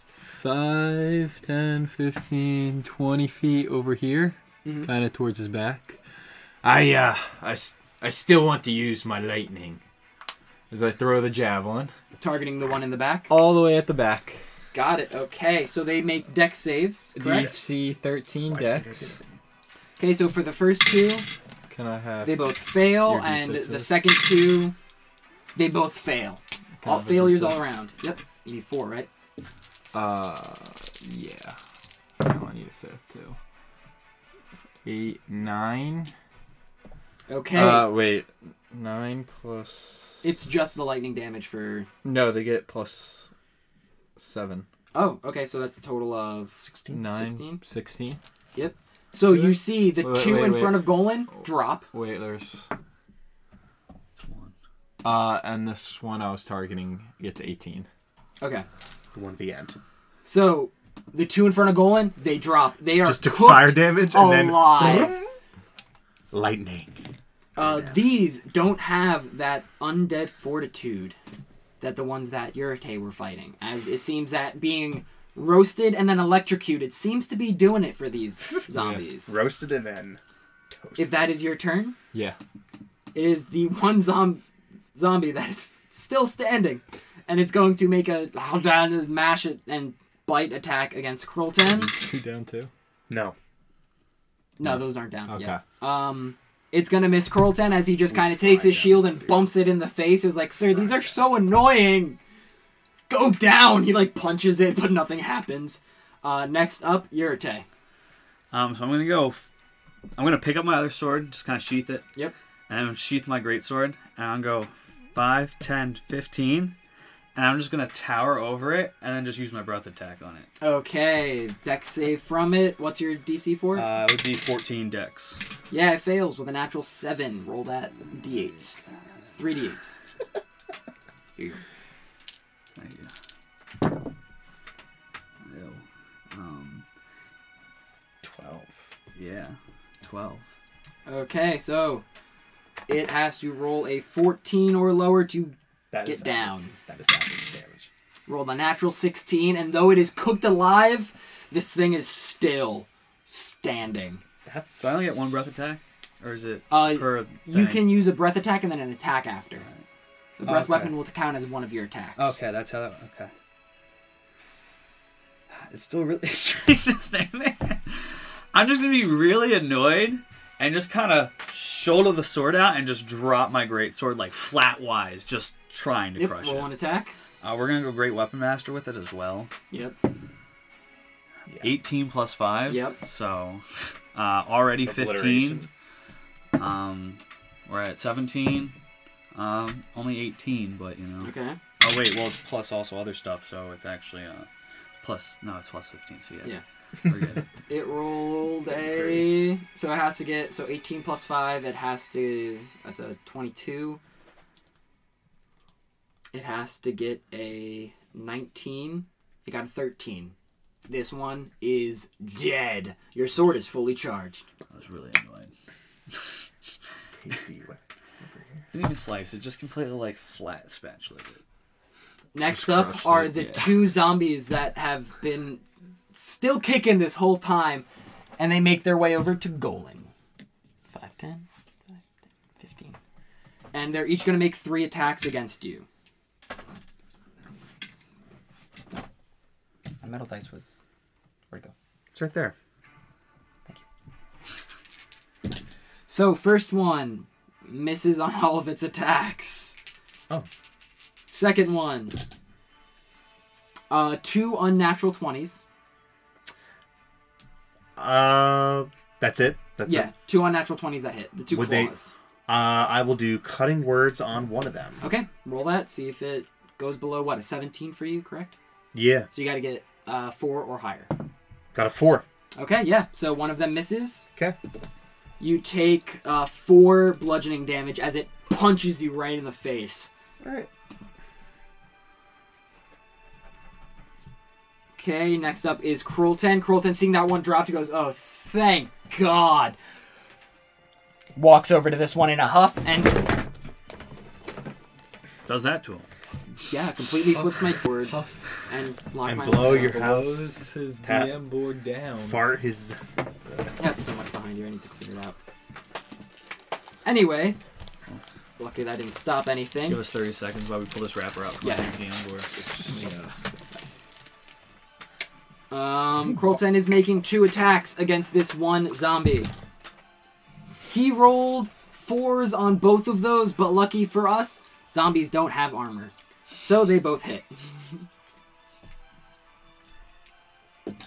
5, 10, 15, 20 feet over here, Mhm. kind of towards his back. I, uh, I, s- I still want to use my lightning. As I throw the javelin Targeting the one in the back. all the way at the back. Got it. Okay, so they make dex saves. Correct. DC 13 dex. Okay, so for the first two, Can I have they both fail, and the second two, they both fail. can All failures all around. Yep. You need four, right? Uh, yeah. Now I need a fifth too. Eight, nine. Okay. Uh, wait. Nine plus. it's just the lightning damage for. No, they get plus seven. Oh, okay. So that's a total of. Sixteen. Nine. 16? 16. So you see the Wait, wait, two wait, in wait. front of Golan drop. Wait, there's. Uh, and this one I was targeting gets 18. Okay. The one at the end. So the two in front of Golan, they drop. They are Just took cooked fire damage and then alive. lightning. Uh, these don't have that undead fortitude that the ones that Yurite were fighting. As it seems that being roasted and then electrocuted seems to be doing it for these zombies. Roasted and then toasted. If that is your turn, Yeah. it is the one zom- zombie that is still standing, and it's going to make a mash it and bite attack against Krolten. Two down, two. no. No, those aren't down Okay. yet. Um, it's gonna miss Krolten as he just kind of takes his shield and bumps it in the face. It was like, sir, these are so annoying. Go down. He like punches it, but nothing happens. Uh, next up, Yurite. Um, so I'm gonna go. f- I'm gonna pick up my other sword, just kind of sheath it. Yep. And sheath my great sword, and I'm gonna go 5, 10, 15, and I'm just gonna tower over it, and then just use my breath attack on it. Okay, dex save from it. What's your DC for? Uh, it would be 14 dex. yeah, it fails with a natural seven. Roll that d8s, three d8s. Here you go. Thank you. Ew. Um, Twelve. yeah, 12. Okay, so it has to roll a 14 or lower to That get down. That is average damage. Rolled a natural 16, and though it is cooked alive, this thing is still standing. That's. Do I only get one breath attack? Or is it Uh, per You thing? can use a breath attack and then an attack after. The breath Okay. weapon will count as one of your attacks. Okay, that's how that. Okay. It's still really. It's just standing there. I'm just gonna be really annoyed and just kind of shoulder the sword out and just drop my great sword like flat wise, just trying to Yep, crush roll it. an attack. Uh, we're gonna go great weapon master with it as well. Yep. 18 plus five. Yep. So uh, already 15. Obliteration. Um, we're at 17. Um, only 18, but you know. Okay. Oh wait, well it's plus also other stuff, so it's actually uh plus no, it's plus fifteen. So yeah, Yeah. It rolled a. So it has to get. So 18 plus 5, it has to. That's a 22. It has to get a 19. It got a 13. This one is dead. Your sword is fully charged. I was really annoyed. Tasty. Didn't even slice it, just completely like flat spatula it. Next Just up crushed are it, the yeah. two zombies that have been still kicking this whole time, and they make their way over to Golan. 5, 10, 5, 10, 15. And they're each going to make three attacks against you. My metal dice was. Where'd it go? It's right there. Thank you. So, first one misses on all of its attacks. Oh. Second one. Uh, two unnatural 20s. Uh, that's it. That's yeah, it. two unnatural 20s that hit. The two Would they- Uh, I will do cutting words on one of them. Okay, roll that. See if it goes below, what, a 17 for you, correct? Yeah, So you got to get uh, four or higher. got a four. Okay, yeah. So one of them misses. Okay. You take uh, four bludgeoning damage as it punches you right in the face. All right. Okay, next up is Krolten. Krolten, seeing that one dropped, he goes, "Oh, thank God!" Walks over to this one in a huff and Does that to him. Yeah, completely flips my board and lock And my blow window. your house. Blows his Tap. DM board down. Fart his. That's so much behind you. I need to clear it out. Anyway, lucky that didn't stop anything. Give us 30 seconds while we pull this wrapper out from Yes. the DM board. Yeah. Um, Krolten is making two attacks against this one zombie. He rolled fours on both of those, but lucky for us, zombies don't have armor. So they both hit.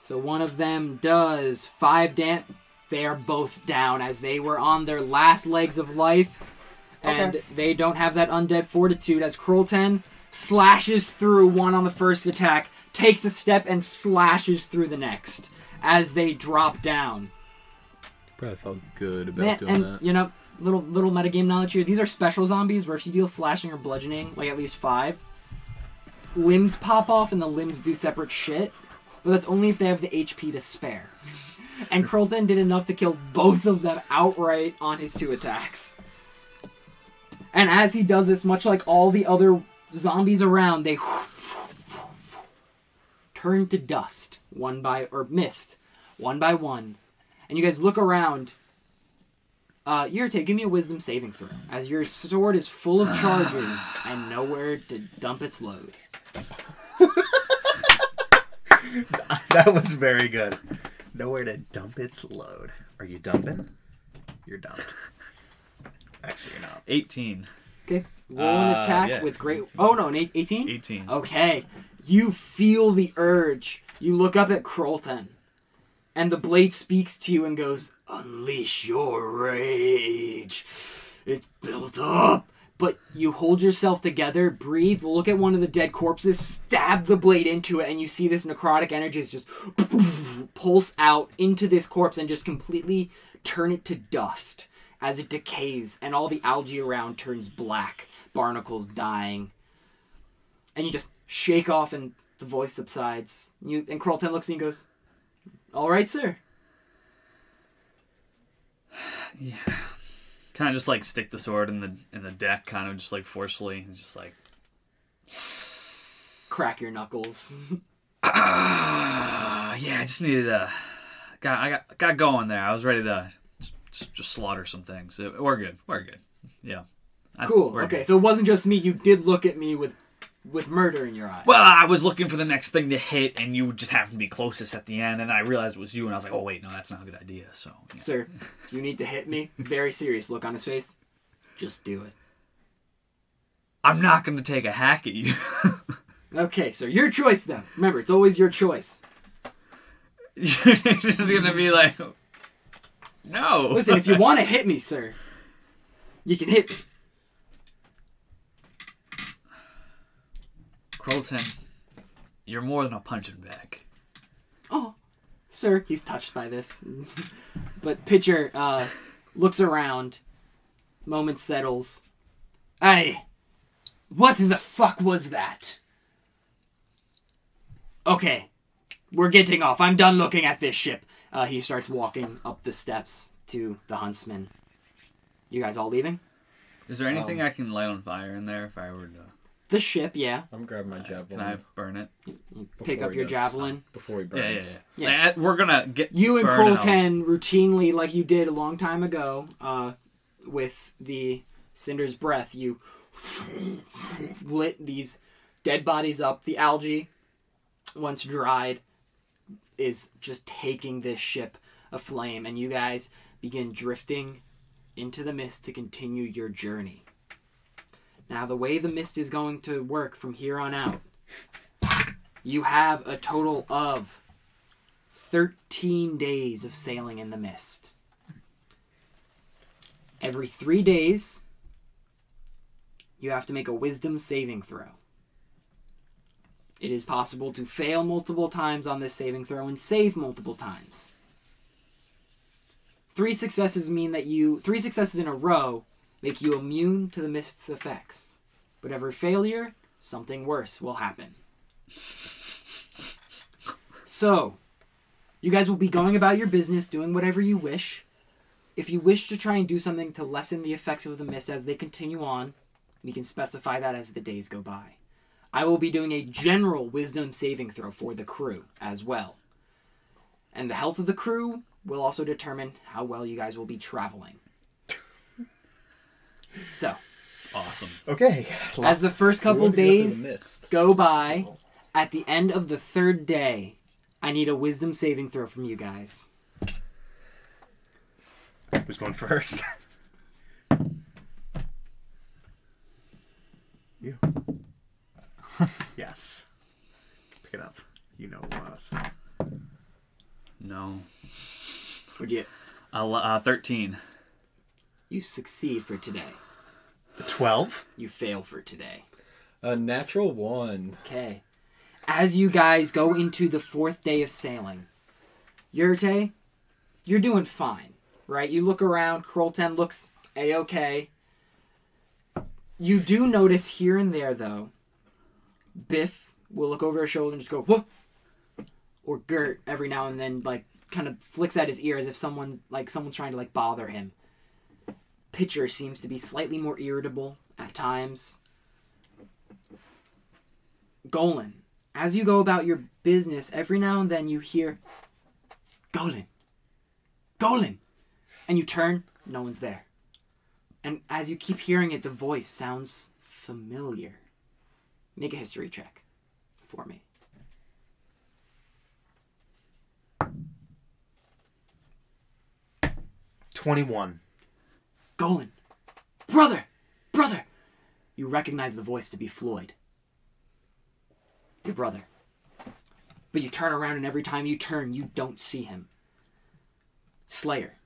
so one of them does five dam. They are both down as they were on their last legs of life. And Okay. they don't have that undead fortitude as Krolten slashes through one on the first attack, takes a step and slashes through the next as they drop down. Probably felt good about Man, doing and that. you know, little little metagame knowledge here. These are special zombies where if you deal slashing or bludgeoning, like at least five, limbs pop off and the limbs do separate shit. But that's only if they have the HP to spare. And Krolten did enough to kill both of them outright on his two attacks. And as he does this, much like all the other zombies around, they turn to dust one by or mist one by one. And you guys look around. Uh, Yurte, give me a wisdom saving throw, as your sword is full of charges and nowhere to dump its load. That was very good. Nowhere to dump its load. Are you dumping? You're dumped. Actually, you're not. 18. Okay, roll an Uh, attack yeah, with great. 18. Oh no, an eight- 18? 18. Okay, you feel the urge. You look up at Krolten, and the blade speaks to you and goes, "Unleash your rage. It's built up." But you hold yourself together, breathe, look at one of the dead corpses, stab the blade into it, and you see this necrotic energy is just pulse out into this corpse and just completely turn it to dust as it decays, and all the algae around turns black. Barnacles dying and you just shake off and the voice subsides. You and Krolten looks and goes, All right, sir. Yeah. Kind of just like stick the sword in the in the deck, kind of just like forcefully. It's just like, Crack your knuckles. ah, yeah, I just needed a. Got I got got going there. I was ready to just, just slaughter some things. Uh, We're good. We're good. Yeah. I- Cool. Okay, good. so it wasn't just me. You did look at me with with murder in your eyes. Well, I was looking for the next thing to hit, and you just happened to be closest at the end, and then I realized it was you, and I was like, "Oh wait, no, that's not a good idea." So, yeah. Sir, you need to hit me, very serious look on his face. Just do it. I'm not going to take a hack at you. Okay, sir, your choice though. Remember, it's always your choice. You're just going to be like, "No." Listen, if you want to hit me, sir, you can hit me. Krolten, you're more than a punching bag. Oh, sir, he's touched by this. but Pitcher uh, looks around. Moment settles. Hey, what the fuck was that? Okay, we're getting off. I'm done looking at this ship. Uh, he starts walking up the steps to the huntsman. You guys all leaving? Is there anything Um, I can light on fire in there if I were to? The ship, yeah. I'm grabbing my Can javelin. I burn it? You before pick up he your does- javelin. before he Yeah, yeah, burns. yeah. Yeah. Like, we're gonna get You and burn out. Krolten routinely, like you did a long time ago, uh, with the Cinder's breath, you lit these dead bodies up. The algae, once dried, is just taking this ship aflame, and you guys begin drifting into the mist to continue your journey. Now, the way the mist is going to work from here on out, you have a total of 13 days of sailing in the mist. Every three days, you have to make a wisdom saving throw. It is possible to fail multiple times on this saving throw and save multiple times. Three successes mean that you, three successes in a row make you immune to the mist's effects. But every failure, something worse will happen. So, you guys will be going about your business, doing whatever you wish. If you wish to try and do something to lessen the effects of the mist as they continue on, we can specify that as the days go by. I will be doing a general wisdom saving throw for the crew as well. And the health of the crew will also determine how well you guys will be traveling. So, Awesome. Okay. as the first couple We wanted to go through days go by, at the end of the third day, I need a wisdom saving throw from you guys. Who's going first? you. yes. Pick it up. You know it was. No. Would you? I'll, uh, Thirteen. You succeed for today. Twelve. You fail for today. A natural one. Okay. As you guys go into the fourth day of sailing, Yurte, you're doing fine, right? You look around, Krolten looks a okay. You do notice here and there, though, Biff will look over his shoulder and just go, what? Or Gert, every now and then, like, kind of flicks at his ear as if someone, like, someone's trying to, like, bother him. Pitcher seems to be slightly more irritable at times. Golan, as you go about your business, every now and then you hear, Golan, Golan, and you turn, no one's there. And as you keep hearing it, the voice sounds familiar. Make a history check for me. Twenty-one. Golan, brother, brother. You recognize the voice to be Floyd, your brother. But you turn around, and every time you turn, you don't see him. Slayer.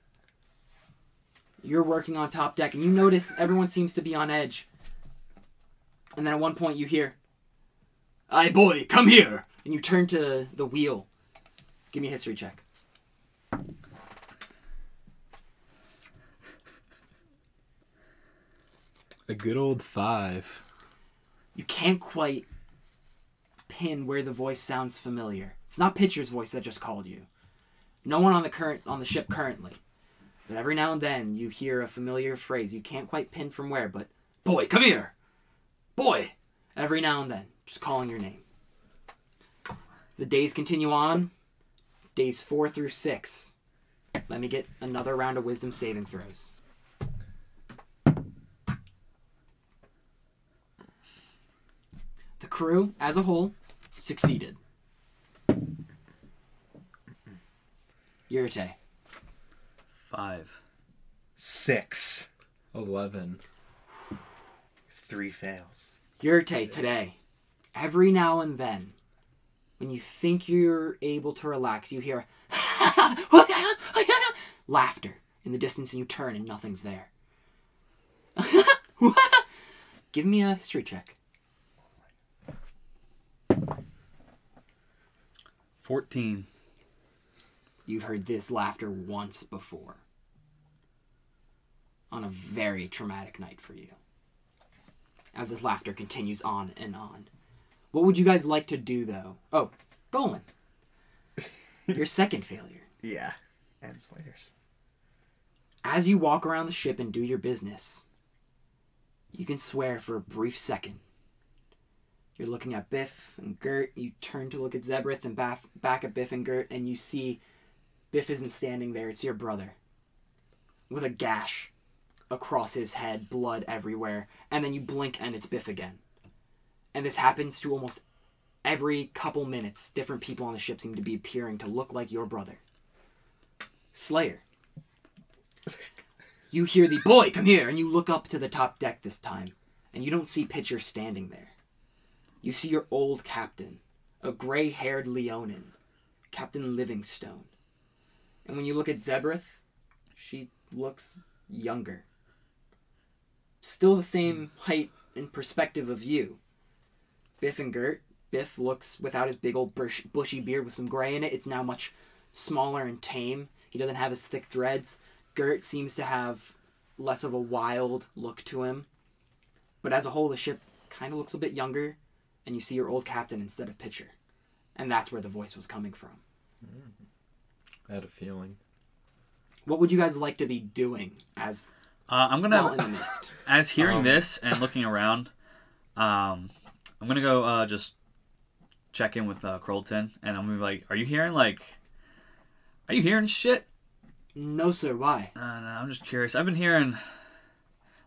You're working on top deck, and you notice everyone seems to be on edge. And then at one point, you hear, "Aye, boy, come here!" And you turn to the wheel. Give me a history check. A good old five. you can't quite pin where the voice sounds familiar. It's not Pitcher's voice that just called you. No one on the current on the ship currently. But every now and then you hear a familiar phrase. You can't quite pin from where, but boy, come here. Boy. Every now and then, just calling your name. The days continue on. Days 4 through 6. Let me get another round of wisdom saving throws. Crew, as a whole, succeeded. Yurite. Five. Six. Eleven. Three fails. Yurte today. Every now and then, when you think you're able to relax, you hear laughter in the distance and you turn and nothing's there. Give me a history check. Fourteen. You've heard this laughter once before. On a very traumatic night for you. As this laughter continues on and on. What would you guys like to do, though? Oh, Golan. Your second failure. Yeah. And Slayers. As you walk around the ship and do your business, you can swear for a brief second. You're looking at Biff and Gert. You turn to look at Zebrith and back, back at Biff and Gert, and you see Biff isn't standing there. It's your brother. With a gash across his head, blood everywhere. And then you blink and it's Biff again. And this happens to almost every couple minutes. Different people on the ship seem to be appearing to look like your brother. Slayer. You hear the boy, come here, and you look up to the top deck this time, and you don't see Pitcher standing there. You see your old captain, a gray haired Leonin, Captain Livingstone. And when you look at Zebrith, she looks younger. Still the same height and perspective of you. Biff and Gert, Biff looks without his big old bush, bushy beard with some gray in it. It's now much smaller and tame. He doesn't have his thick dreads. Gert seems to have less of a wild look to him. But as a whole, the ship kind of looks a bit younger, and you see your old captain instead of Pitcher. And that's where the voice was coming from. I had a feeling. What would you guys like to be doing as Uh, I'm gonna well in the mist? as hearing Um, this and looking around, um, I'm gonna go uh, just check in with uh, Krolten, and I'm gonna be like, "Are you hearing like, are you hearing shit?" No, sir. Why? Uh, no, I'm just curious. I've been hearing,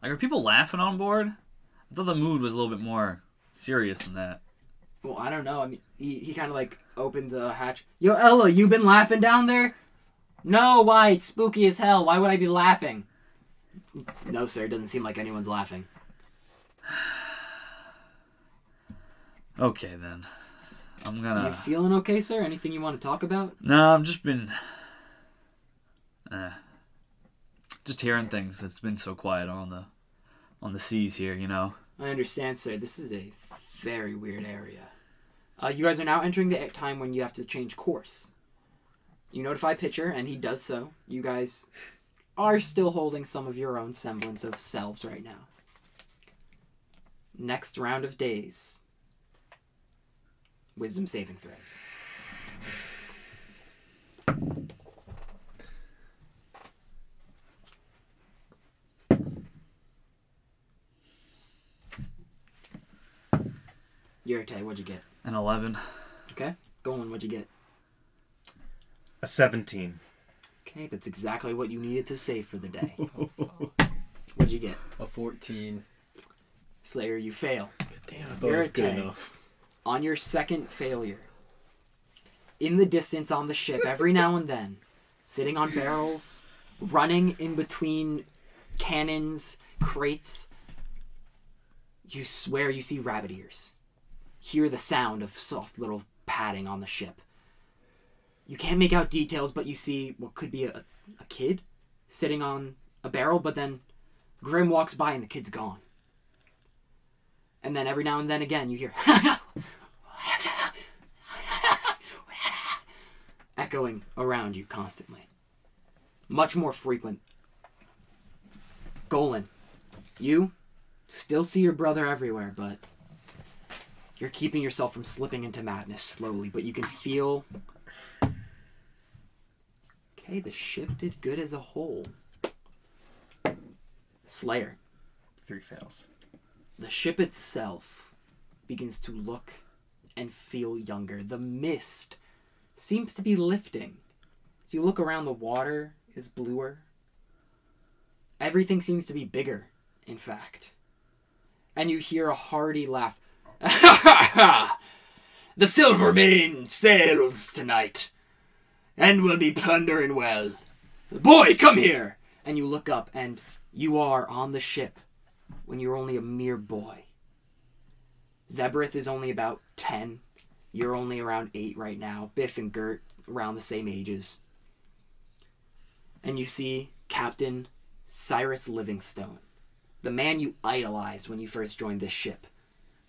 like, are people laughing on board? I thought the mood was a little bit more serious than that. Well, I don't know. I mean, he, he kind of like opens a hatch. Yo, Ella, you been laughing down there? No, why? It's spooky as hell. Why would I be laughing? No, sir. It doesn't seem like anyone's laughing. Okay then, I'm gonna. Are You feeling okay, sir? Anything you want to talk about? No, I've just been, uh, just hearing things. It's been so quiet on the, on the seas here. You know. I understand, sir. This is a very weird area. Uh, you guys are now entering the time when you have to change course. You notify Pitcher, and he does so. You guys are still holding some of your own semblance of selves right now. Next round of days. Wisdom saving throws. Yurite, what'd you get? An eleven. Okay. Golan, what'd you get? A 17. Okay, that's exactly what you needed to save for the day. What'd you get? A 14. Slayer, you fail. Damn, I thought it was good enough. On your second failure, in the distance on the ship, every now and then, sitting on barrels, running in between cannons, crates, you swear you see rabbit ears. Hear the sound of soft little padding on the ship. You can't make out details, but you see what could be a, a kid sitting on a barrel, but then Grim walks by and the kid's gone. And then every now and then again you hear echoing around you constantly. Much more frequent. Golan, you still see your brother everywhere, but you're keeping yourself from slipping into madness slowly, but you can feel. Okay, the ship did good as a whole. Slayer Three fails. the ship itself begins to look and feel younger. The mist seems to be lifting. As you look around, the water is bluer. Everything seems to be bigger, in fact. And you hear a hearty laugh. the Silver Silvermane sails tonight, and will be plundering well. Boy, come here! And you look up, and you are on the ship when you're only a mere boy. Zebrith is only about 10. You're only around 8 right now. Biff and Gert around the same ages. And you see Captain Cyrus Livingstone, the man you idolized when you first joined this ship,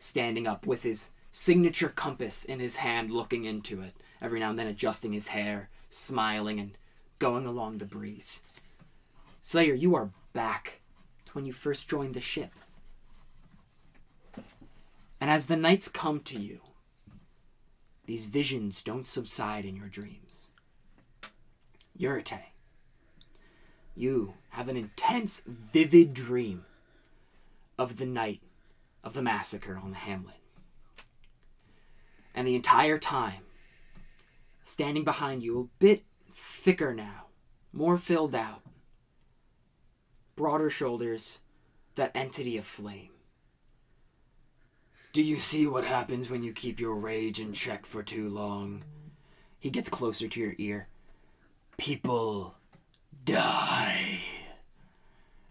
standing up with his signature compass in his hand, looking into it, every now and then adjusting his hair, smiling, and going along the breeze. Slayer, you are back to when you first joined the ship. And as the nights come to you, these visions don't subside in your dreams. Yurite, you have an intense, vivid dream of the night of the massacre on the Hamlet. And the entire time, standing behind you, a bit thicker now, more filled out, broader shoulders, that entity of flame. Do you see what happens when you keep your rage in check for too long? He gets closer to your ear. People die.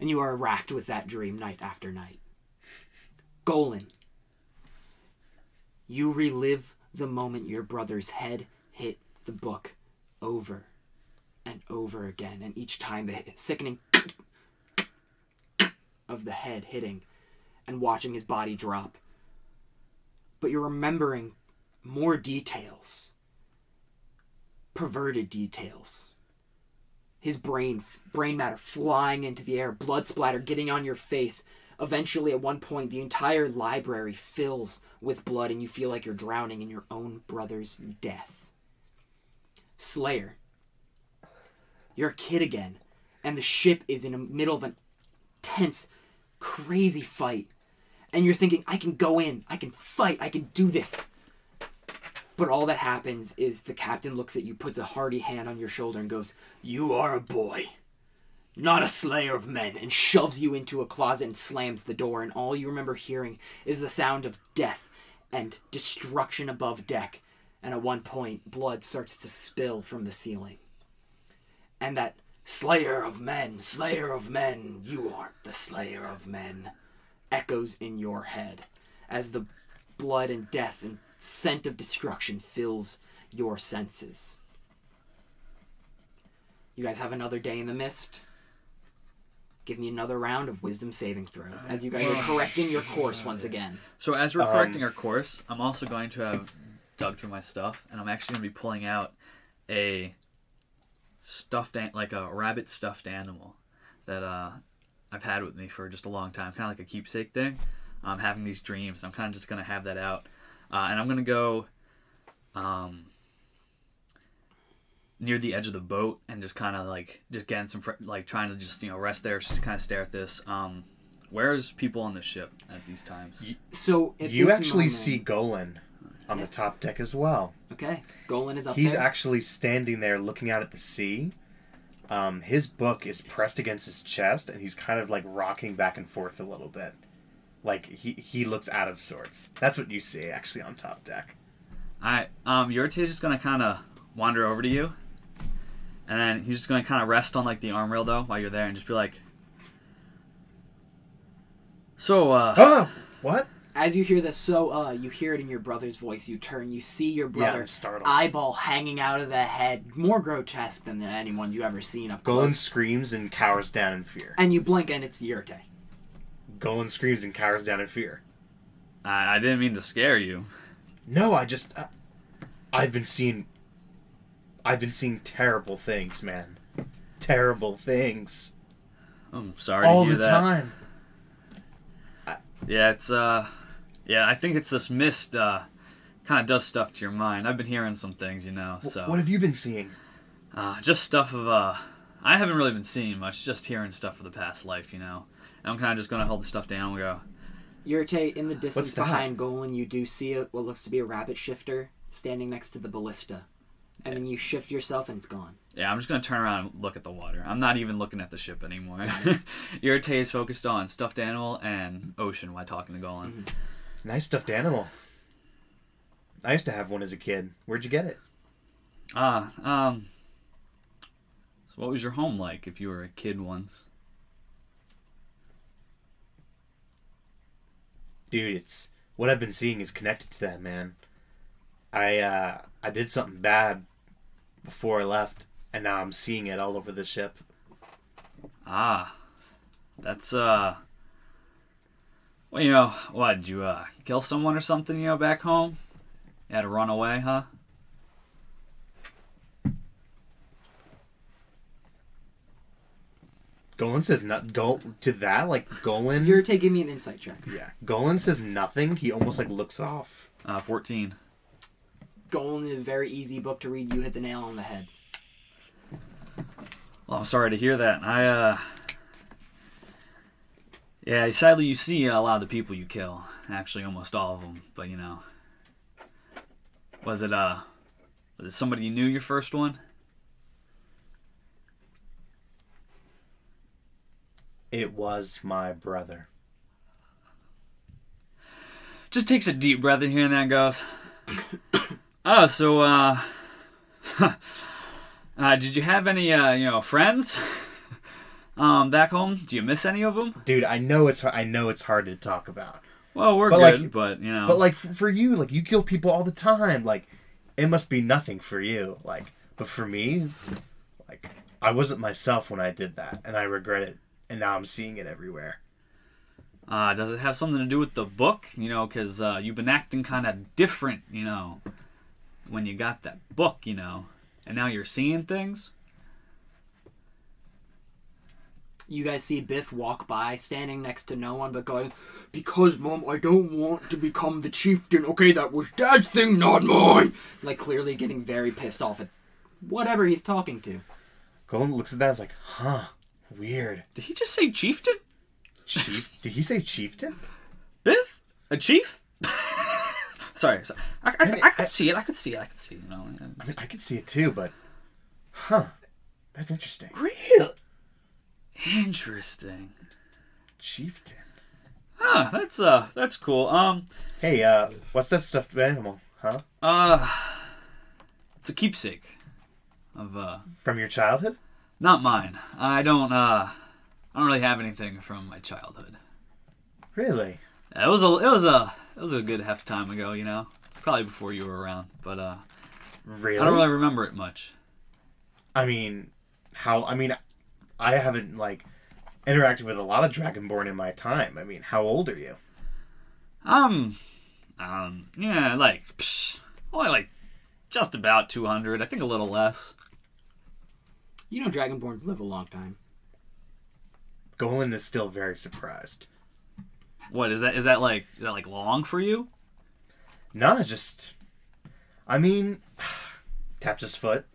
And you are racked with that dream night after night. Golan, you relive the moment your brother's head hit the book over and over again, and each time the sickening of the head hitting and watching his body drop. But you're remembering more details, perverted details. His brain, brain matter flying into the air, blood splatter getting on your face. Eventually, at one point, the entire library fills with blood, and you feel like you're drowning in your own brother's death. Slayer, you're a kid again, and the ship is in the middle of an tense, crazy fight. And you're thinking, I can go in, I can fight, I can do this. But all that happens is the captain looks at you, puts a hearty hand on your shoulder, and goes, You are a boy, not a slayer of men, and shoves you into a closet and slams the door. And all you remember hearing is the sound of death and destruction above deck. And at one point, blood starts to spill from the ceiling. And that Slayer of men, slayer of men, you aren't the slayer of men, echoes in your head as the blood and death and scent of destruction fills your senses. You guys have another day in the mist. Give me another round of wisdom saving throws as you guys are correcting your course once again. So as we're Um, correcting our course, I'm also going to have dug through my stuff, and I'm actually going to be pulling out a stuffed, an- like a rabbit stuffed animal that uh, I've had with me for just a long time, kind of like a keepsake thing. I'm having these dreams. I'm kind of just going to have that out, uh, and I'm going to go um, near the edge of the boat and just kind of like just getting some fr- like trying to just you know rest there, just kind of stare at this. Um, where's people on the ship at these times? So at you this actually moment- see Golan on the top deck as well. Okay, Golan is up He's there. actually standing there looking out at the sea. Um, his book is pressed against his chest, and he's kind of like rocking back and forth a little bit. Like he, he looks out of sorts. That's what you see actually on top deck. Alright, um, Yurite's just gonna kind of wander over to you, and then he's just gonna kind of rest on like the arm rail though while you're there, and just be like, "So, uh, Ah, what? As you hear the so uh, you hear it in your brother's voice. You turn, you see your brother I'm startled. eyeball hanging out of the head, more grotesque than anyone you've ever seen up Golan close. screams and cowers down in fear. And you blink, and it's Yurte. Golan screams and cowers down in fear. I, I didn't mean to scare you." No, I just I, I've been seeing I've been seeing terrible things, man. Terrible things I'm sorry all to hear the that. time. Yeah, it's uh, yeah, I think it's this mist uh, kind of does stuff to your mind. I've been hearing some things, you know, so What have you been seeing? uh, just stuff of uh, I haven't really been seeing much, just hearing stuff for the past life, you know. And I'm kind of just gonna hold the stuff down and go. Yurte, in the distance behind Golan, you do see a, what looks to be a rabbit shifter standing next to the ballista. And then you shift yourself, and it's gone. Yeah, I'm just gonna turn around and look at the water. I'm not even looking at the ship anymore. Yurite is focused on stuffed animal and ocean while talking to Golan. Nice stuffed animal. I used to have one as a kid. Where'd you get it? Ah, um. So, what was your home like if you were a kid once? Dude, it's what I've been seeing is connected to that, man. I uh I did something bad before I left, and now I'm seeing it all over the ship. Ah, that's uh. Well, you know, what did you uh kill someone or something? You know, back home. You had to run away, huh? Golan says not go to that like Golan. You're taking me an insight check. yeah, Golan says nothing. He almost like looks off. Uh, fourteen. Golan is a very easy book to read. You hit the nail on the head. Well, I'm sorry to hear that. I uh, yeah, sadly you see a lot of the people you kill. Actually, almost all of them. But you know, was it uh, was it somebody you knew your first one? It was my brother. Just takes a deep breath in here and then goes. Oh, so uh, uh, did you have any uh, you know, friends? um, back home? Do you miss any of them? Dude, I know it's I know it's hard to talk about. Well, we're But, good, like- but you know. But like for you, like you kill people all the time. Like it must be nothing for you. Like but for me, like I wasn't myself when I did that and I regret it and now I'm seeing it everywhere. Uh, does it have something to do with the book? You know, because uh, you've been acting kind of different, you know, when you got that book, you know, and now you're seeing things. You guys see Biff walk by, standing next to no one, but going, Because, Mom, I don't want to become the chieftain. Okay, that was Dad's thing, not mine. Like, clearly getting very pissed off at whatever he's talking to. Golan looks at that and is like, huh, weird. Did he just say chieftain? Chief did he say chieftain? Biff? A chief? sorry, sorry. I, I, I, could see it. I could see it. I could see it. You know. I mean I could see it too, but huh. That's interesting. Real interesting. Chieftain. Huh, that's uh, that's cool. Um, Hey, uh, what's that stuffed animal? Huh? uh, it's a keepsake of uh, From your childhood? not mine. I don't uh, I don't really have anything from my childhood. Really? It was a, it was a, it was a good half time ago. You know, probably before you were around, but uh, Really? I don't really remember it much. I mean, how? I mean, I haven't like interacted with a lot of Dragonborn in my time. I mean, how old are you? Um, um, yeah, like psh, only like just about two hundred. I think a little less. You know, Dragonborns live a long time. Golan is still very surprised. What is that? Is that like is that like long for you? Nah, just. I mean, taps his foot.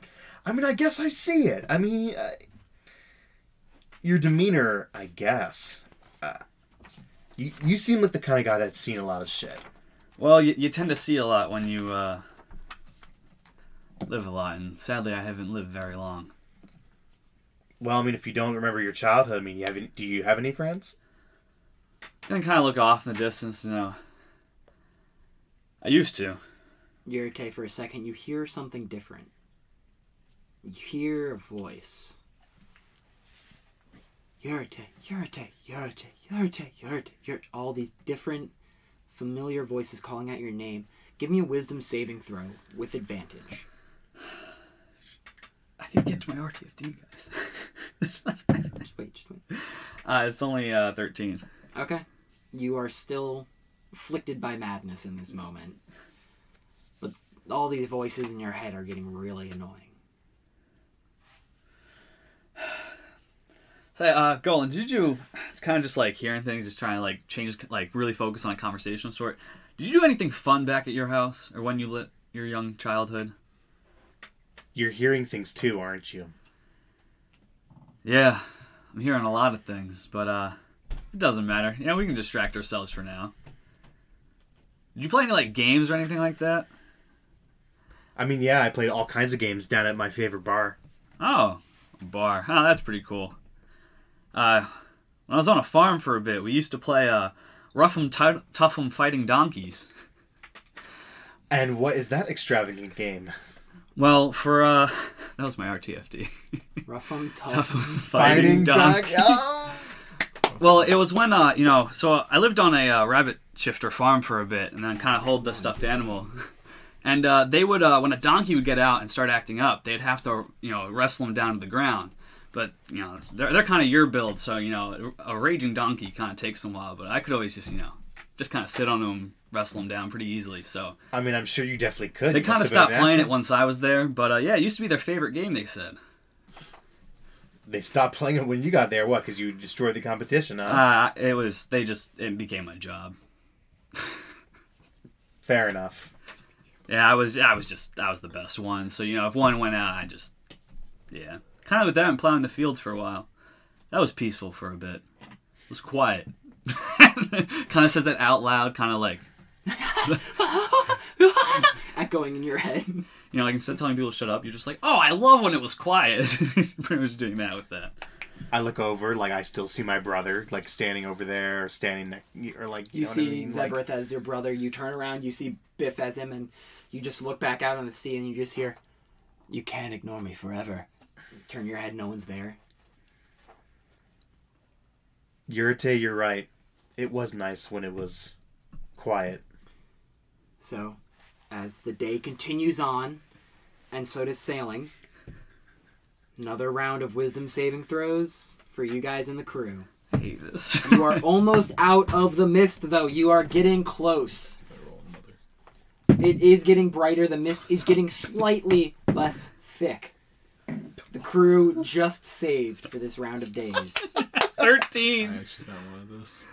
I mean, I guess I see it. I mean, uh, your demeanor, I guess. Uh, you, you seem like the kind of guy that's seen a lot of shit. Well, you, you tend to see a lot when you uh, live a lot, and sadly, I haven't lived very long. Well, I mean, if you don't remember your childhood, I mean, you have any, do you have any friends? And kind of look off in the distance, you know. I used to. Yurite, for a second, you hear something different. You hear a voice. Yurite, Yurite, Yurite, Yurite, Yurite, Yurite. All these different familiar voices calling out your name. Give me a wisdom saving throw with advantage. I didn't get to my RTFD, guys. Just wait, just wait. uh, it's only uh, 13. Okay. You are still afflicted by madness in this moment. But all these voices in your head are getting really annoying. So, uh, Golan, did you kind of just like hearing things, just trying to like change, like really focus on a conversational sort? Did you do anything fun back at your house or when you lit your young childhood? You're hearing things too, aren't you? Yeah, I'm hearing a lot of things, but uh, it doesn't matter. You know, we can distract ourselves for now. Did you play any like games or anything like that? I mean, yeah, I played all kinds of games down at my favorite bar. Oh, bar. Oh, that's pretty cool. Uh, when I was on a farm for a bit, we used to play uh, Rough 'em Tou- Tough 'em Fighting Donkeys. And what is that extravagant game? Well, for uh, that was my RTFD. Rough 'em Tough tough. 'em Fighting Donkeys. Oh! Well, it was when uh, you know, so I lived on a uh, rabbit shifter farm for a bit, and then kind of hold the stuffed animal. And uh, they would, uh, when a donkey would get out and start acting up, they'd have to, you know, wrestle him down to the ground. But you know, they're they're kind of your build, so you know, a raging donkey kind of takes a while. But I could always just, you know, just kind of sit on him, wrestle him down pretty easily. So I mean, I'm sure you definitely could. they kind of stopped playing it once I was there. But uh, yeah, it used to be their favorite game. They said. They stopped playing it when you got there. What? Because you destroyed the competition, huh? Uh, it was they just it became my job. Fair enough. Yeah, I was I was just I was the best one. So you know, if one went out, I just yeah. kind of with that and plowing the fields for a while. That was peaceful for a bit. It was quiet. kind of says that out loud, kind of like Echoing in your head. You know, like instead of telling people to shut up, you're just like, oh, I love when it was quiet. Pretty much doing that with that. I look over, like I still see my brother, like standing over there, or standing next, or like You, know what I see mean? Like, as your brother. You turn around, you see Biff as him, and you just look back out on the sea and you just hear, You can't ignore me forever. You turn your head, no one's there. Yurite, you're right. It was nice when it was quiet. So, as the day continues on, and so does sailing, another round of wisdom saving throws for you guys and the crew. I hate this. You are almost out of the mist, though. You are getting close. It is getting brighter. The mist is getting slightly less thick. The crew just saved for this round of days. Thirteen. I actually got one of this.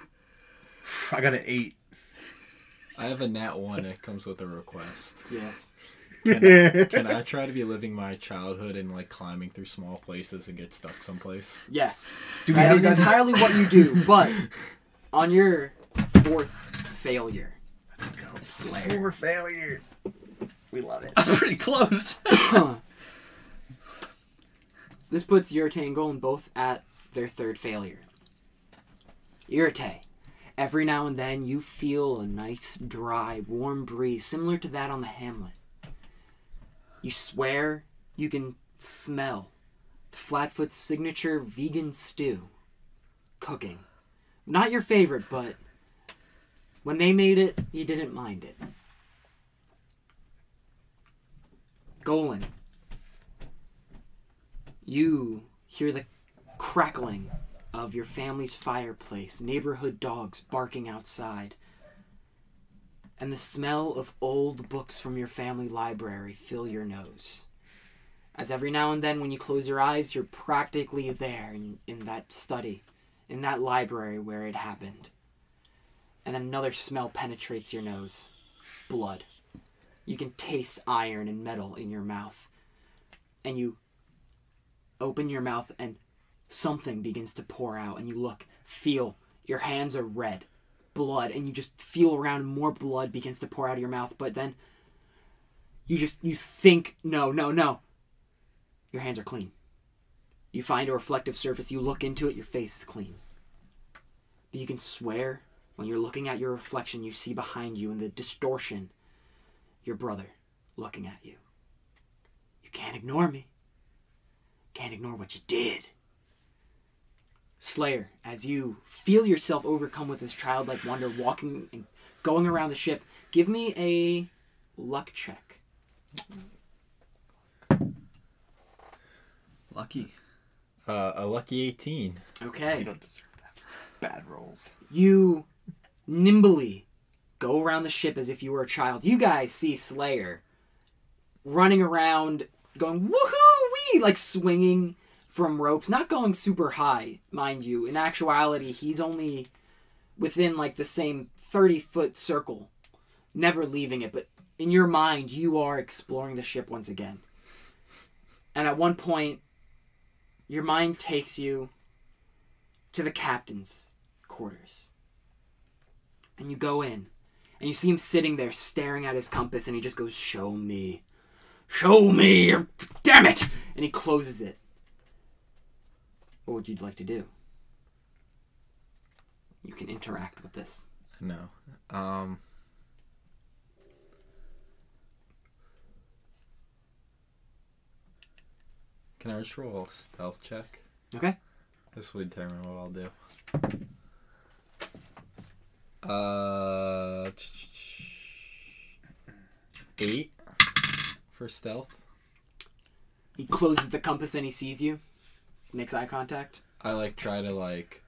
I got an eight. I have a nat one. and It comes with a request. Yes. Can I, can I try to be living my childhood and like climbing through small places and get stuck someplace? Yes. Do we That have is that? entirely what you do. But on your fourth failure, Slayer. Four failures. We love it. I'm pretty close. This puts Yurte and Golan both at their third failure. Yurte, every now and then you feel a nice, dry, warm breeze similar to that on the hamlet. You swear you can smell Flatfoot's signature vegan stew cooking. Not your favorite, but when they made it, you didn't mind it. Golan, you hear the crackling of your family's fireplace, neighborhood dogs barking outside, and the smell of old books from your family library fill your nose. As every now and then, when you close your eyes, you're practically there in, in that study, in that library where it happened. And then another smell penetrates your nose blood. You can taste iron and metal in your mouth. And you open your mouth and something begins to pour out and you look feel your hands are red blood and you just feel around more blood begins to pour out of your mouth but then you just you think no no no. Your hands are clean. You find a reflective surface you look into it your face is clean. But you can swear when you're looking at your reflection you see behind you in the distortion your brother looking at you. You can't ignore me. Can't ignore what you did. Slayer, as you feel yourself overcome with this childlike wonder, walking and going around the ship, give me a luck check. Lucky. Uh, a lucky 18. Okay. You don't deserve that. Bad rolls. You nimbly go around the ship as if you were a child. You guys see Slayer running around, going woohoo wee, like swinging from ropes, not going super high, mind you. In actuality, he's only within like the same 30 foot circle, never leaving it. But in your mind, you are exploring the ship once again. And at one point, your mind takes you to the captain's quarters. And you go in, and you see him sitting there staring at his compass, and he just goes, Show me. Show me! Damn it! And he closes it. What would you like to do? You can interact with this. No. Um. Can I just roll a stealth check? Okay? This will determine what I'll do. Uh, eight for stealth. He closes the compass and he sees you. Makes eye contact. I like try to like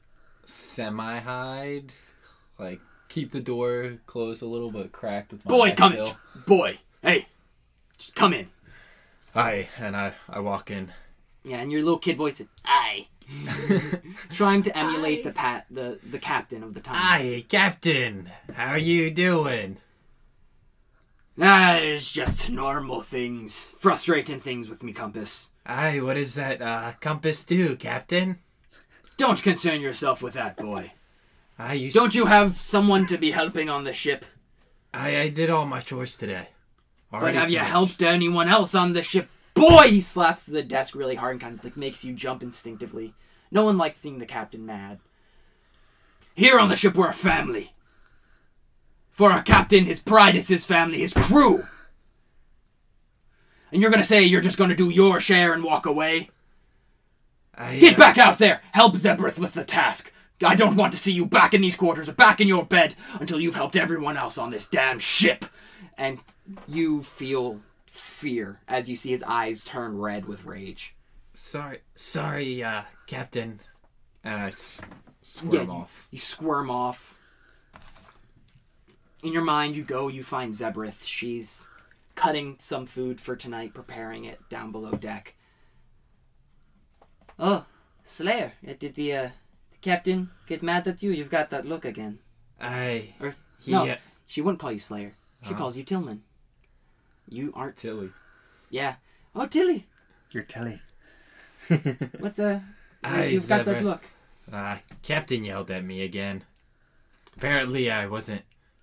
semi hide, like keep the door closed a little but cracked with my Boy, come still. in! Boy! Hey! Just come in. Aye, and I I walk in. Yeah, and your little kid voice is, Aye. Trying to emulate the pat the, the captain of the time. Aye, Captain. How you doing? Ah, it's just normal things. Frustrating things with me compass. Aye, what does that uh, compass do, Captain? Don't concern yourself with that, boy. I used Don't you have someone to be helping on the ship? I, I did all my chores today. But Already have you helped anyone else on the ship? Boy, he slaps the desk really hard and kind of like makes you jump instinctively. No one liked seeing the captain mad. Here on the ship, we're a family. For our captain, his pride is his family, his crew. And you're gonna say you're just gonna do your share and walk away? I, Get uh, back out there! Help Zebrith with the task! I don't want to see you back in these quarters or back in your bed until you've helped everyone else on this damn ship! And you feel fear as you see his eyes turn red with rage. Sorry, sorry, uh, Captain. And I s- squirm you, off. you squirm off. In your mind, you go, you find Zebrith. She's cutting some food for tonight, preparing it down below deck. Oh, Slayer, uh, did the, uh, the captain get mad at you? You've got that look again. I. Or, He, no, uh, she wouldn't call you Slayer. She Huh? calls you Tillman. You aren't. Tilly. Yeah. Oh, Tilly. You're Tilly. What's uh? Aye, you've got that Zebrith. look. Uh, Captain yelled at me again. Apparently, I wasn't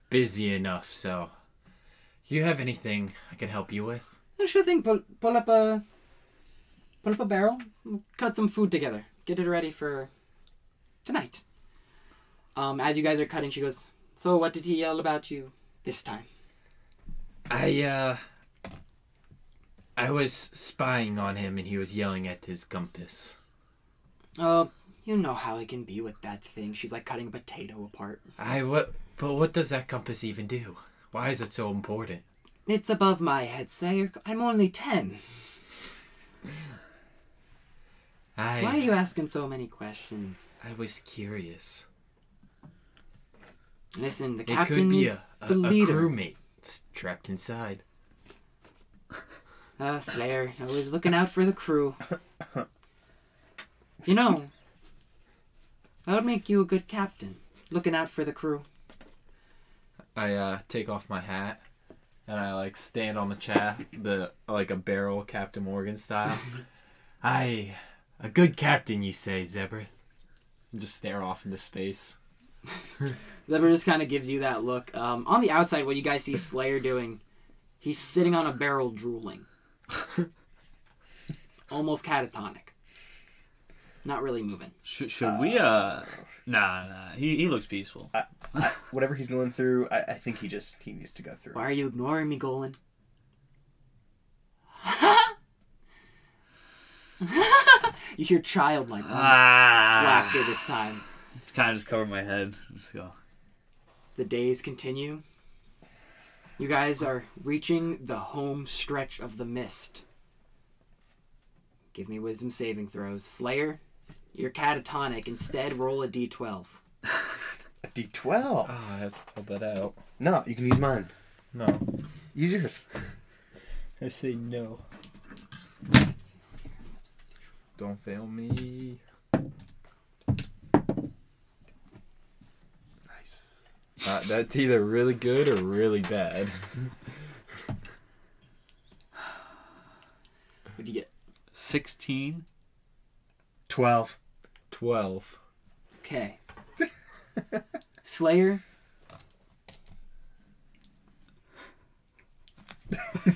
busy enough, so. Do you have anything I can help you with? Oh, sure thing. Pull, pull up a. Pull up a barrel. Cut some food together. Get it ready for tonight. Um, as you guys are cutting, she goes. So, what did he yell about you this time? I, uh. I was spying on him and he was yelling at his compass. Oh, you know how he can be with that thing. She's like cutting a potato apart. I, what. But what does that compass even do? Why is it so important? It's above my head, Sayer. I'm only ten. I. Why are you asking so many questions? I was curious. Listen, the It could captain be is a, a, the a leader. crewmate trapped inside. Ah, Slayer, always looking out for the crew. You know, that would make you a good captain. Looking out for the crew. I uh, take off my hat and I like stand on the chat, the like a barrel, Captain Morgan style. I, a good captain, you say, Zebrith. Just stare off into space. Zebrith just kind of gives you that look. Um, on the outside, what you guys see Slayer doing, he's sitting on a barrel drooling. Almost catatonic. Not really moving. Should, should we? Uh, nah, nah. He he looks peaceful. Whatever he's going through, I, I think he just he needs to go through. Why are you ignoring me, Golan? you hear childlike Ah, laughter this time. Kind of just cover my head. Just go. The days continue. You guys are reaching the home stretch of the mist. Give me wisdom saving throws. Slayer, you're catatonic. Instead, roll a d12. A D12. Oh, ah, I have to pull that out. No, you can use mine. No. Use yours. I say no. Don't fail me. Nice. Uh, that's either really good or really bad. What'd you get? 16. Twelve. Twelve. Okay. Slayer.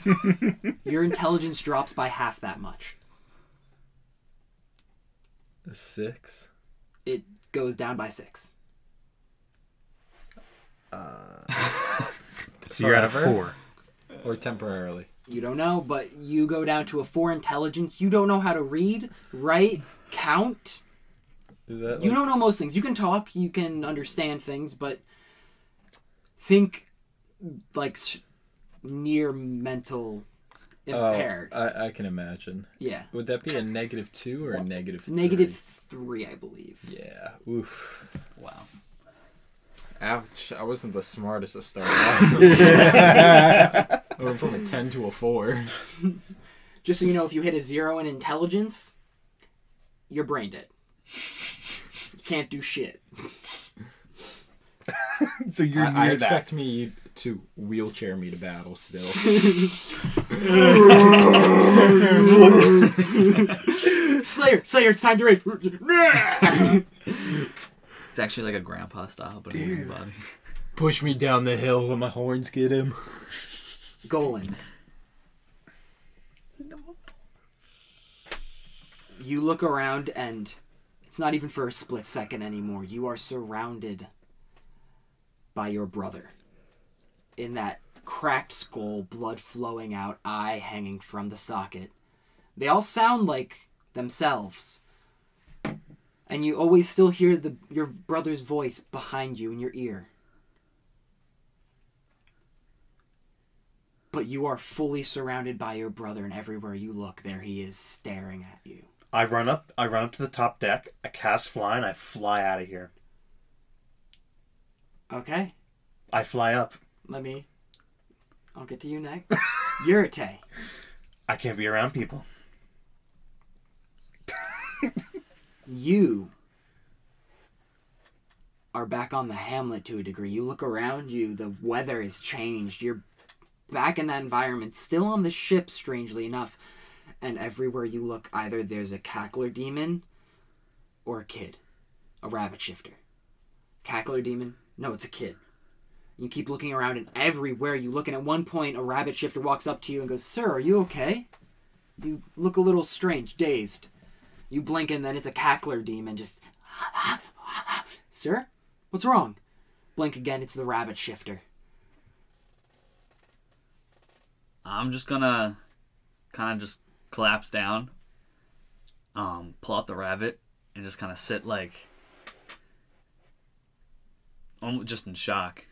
Your intelligence drops by half that much. A six. It goes down by six. Uh, so you're at a four. Or temporarily. You don't know, but you go down to a four intelligence. You don't know how to read, write, count. Is that You like- don't know most things. You can talk, you can understand things, but think like near mental Oh, impaired. I, I can imagine. yeah. Would that be a negative 2 or a negative three? Negative three, I believe. Yeah. Oof. Wow. Ouch. I wasn't the smartest to start off. I went from a 10 to a 4. Just so you know, if you hit a zero in intelligence, you're brain dead. You can't do shit. so you're I, near I that. expect me to wheelchair me to battle still. Slayer, Slayer, it's time to race. It's actually like a grandpa style, but in a body. Push me down the hill when my horns get him. Golan. You look around and it's not even for a split second anymore. You are surrounded by your brother. In that cracked skull, blood flowing out, eye hanging from the socket. They all sound like themselves. And you always still hear the your brother's voice behind you in your ear. but you are fully surrounded by your brother, and everywhere you look, there he is staring at you. I run up. I run up to the top deck. I cast fly, and I fly out of here. Okay, I fly up. let me. I'll get to you next. Yurite. I can't be around people. You are back on the Hamlet to a degree. You look around you, the weather has changed. You're back in that environment, still on the ship, strangely enough. And everywhere you look, either there's a cackler demon or a kid, a rabbit shifter. Cackler demon? No, it's a kid. You keep looking around, and everywhere you look, and at one point, a rabbit shifter walks up to you and goes, Sir, are you okay? You look a little strange, dazed. You blink, and then it's a cackler demon just. Sir? What's wrong? Blink again, it's the rabbit shifter. I'm just gonna kind of just collapse down, um, pull out the rabbit, and just kind of sit like, almo- just in shock.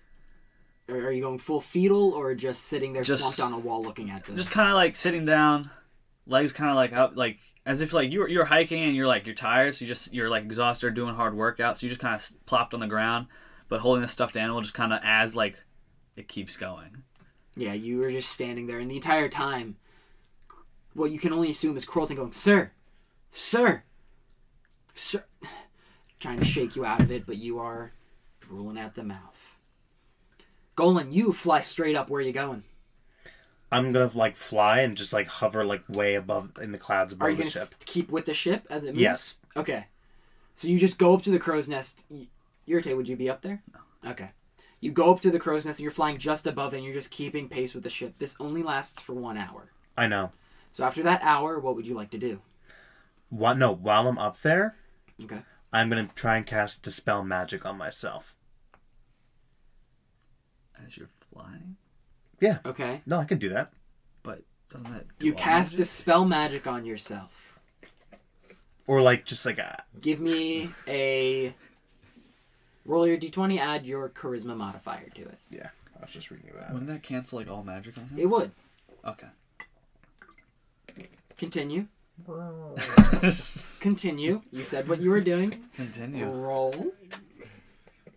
Are you going full fetal or just sitting there Just- slumped on a wall looking at them? Just kind of like sitting down, legs kind of like up, like as if like you're you're hiking and you're like you're tired, so you just you're like exhausted or doing hard workout, so you just kind of plopped on the ground, but holding the stuffed animal just kind of as like it keeps going. Yeah, you were just standing there, and the entire time, what you can only assume is Krolten going, Sir! Sir! Sir! Trying to shake you out of it, but you are drooling at the mouth. Golan, you fly straight up. Where are you going? I'm gonna like fly and just like hover like way above in the clouds above Are you the going to ship. keep with the ship as it moves? Yes. Okay. So you just go up to the crow's nest. Y- Yurite, would you be up there? No. Okay. You go up to the crow's nest and you're flying just above it and you're just keeping pace with the ship. This only lasts for one hour. I know. So after that hour, what would you like to do? What? No. While I'm up there, Okay. I'm gonna try and cast dispel magic on myself. As you're flying, Yeah. Okay. No, I can do that. but doesn't that do You all cast magic? dispel magic on yourself. Or like just like a Give me a roll your d20, add your charisma modifier to it. yeah. I was just reading that. Wouldn't that cancel like all magic on him? It would. Okay. Continue. Continue. You said what you were doing. Continue. Roll.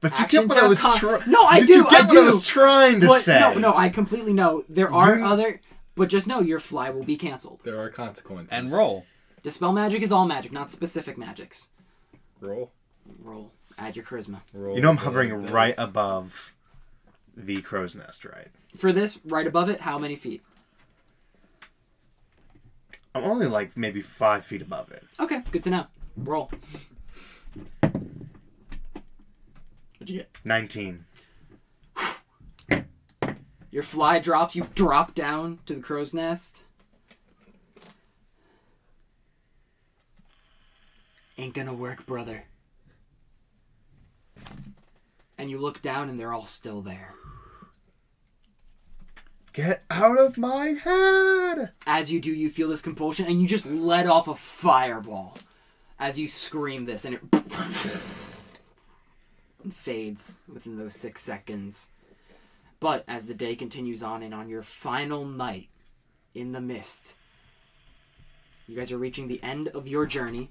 But you Actions get what I have was trying. No, I Did do, You get I what do. I was trying to But say. no, no, I completely know. There are You- other, but just know your fly will be canceled. There are consequences. And roll. Dispel magic is all magic, not specific magics. Roll. Roll. Add your charisma. Roll. You know I'm hovering dice. right above the crow's nest, right? For this, right above it, how many feet? I'm only like maybe five feet above it. Okay, good to know. Roll. What'd you get? Nineteen. Your fly drops, you drop down to the crow's nest. Ain't gonna work, brother. And you look down and they're all still there. Get out of my head! As you do, you feel this compulsion and you just let off a fireball as you scream this and it fades within those six seconds. But as the day continues on and on your final night in the mist, you guys are reaching the end of your journey.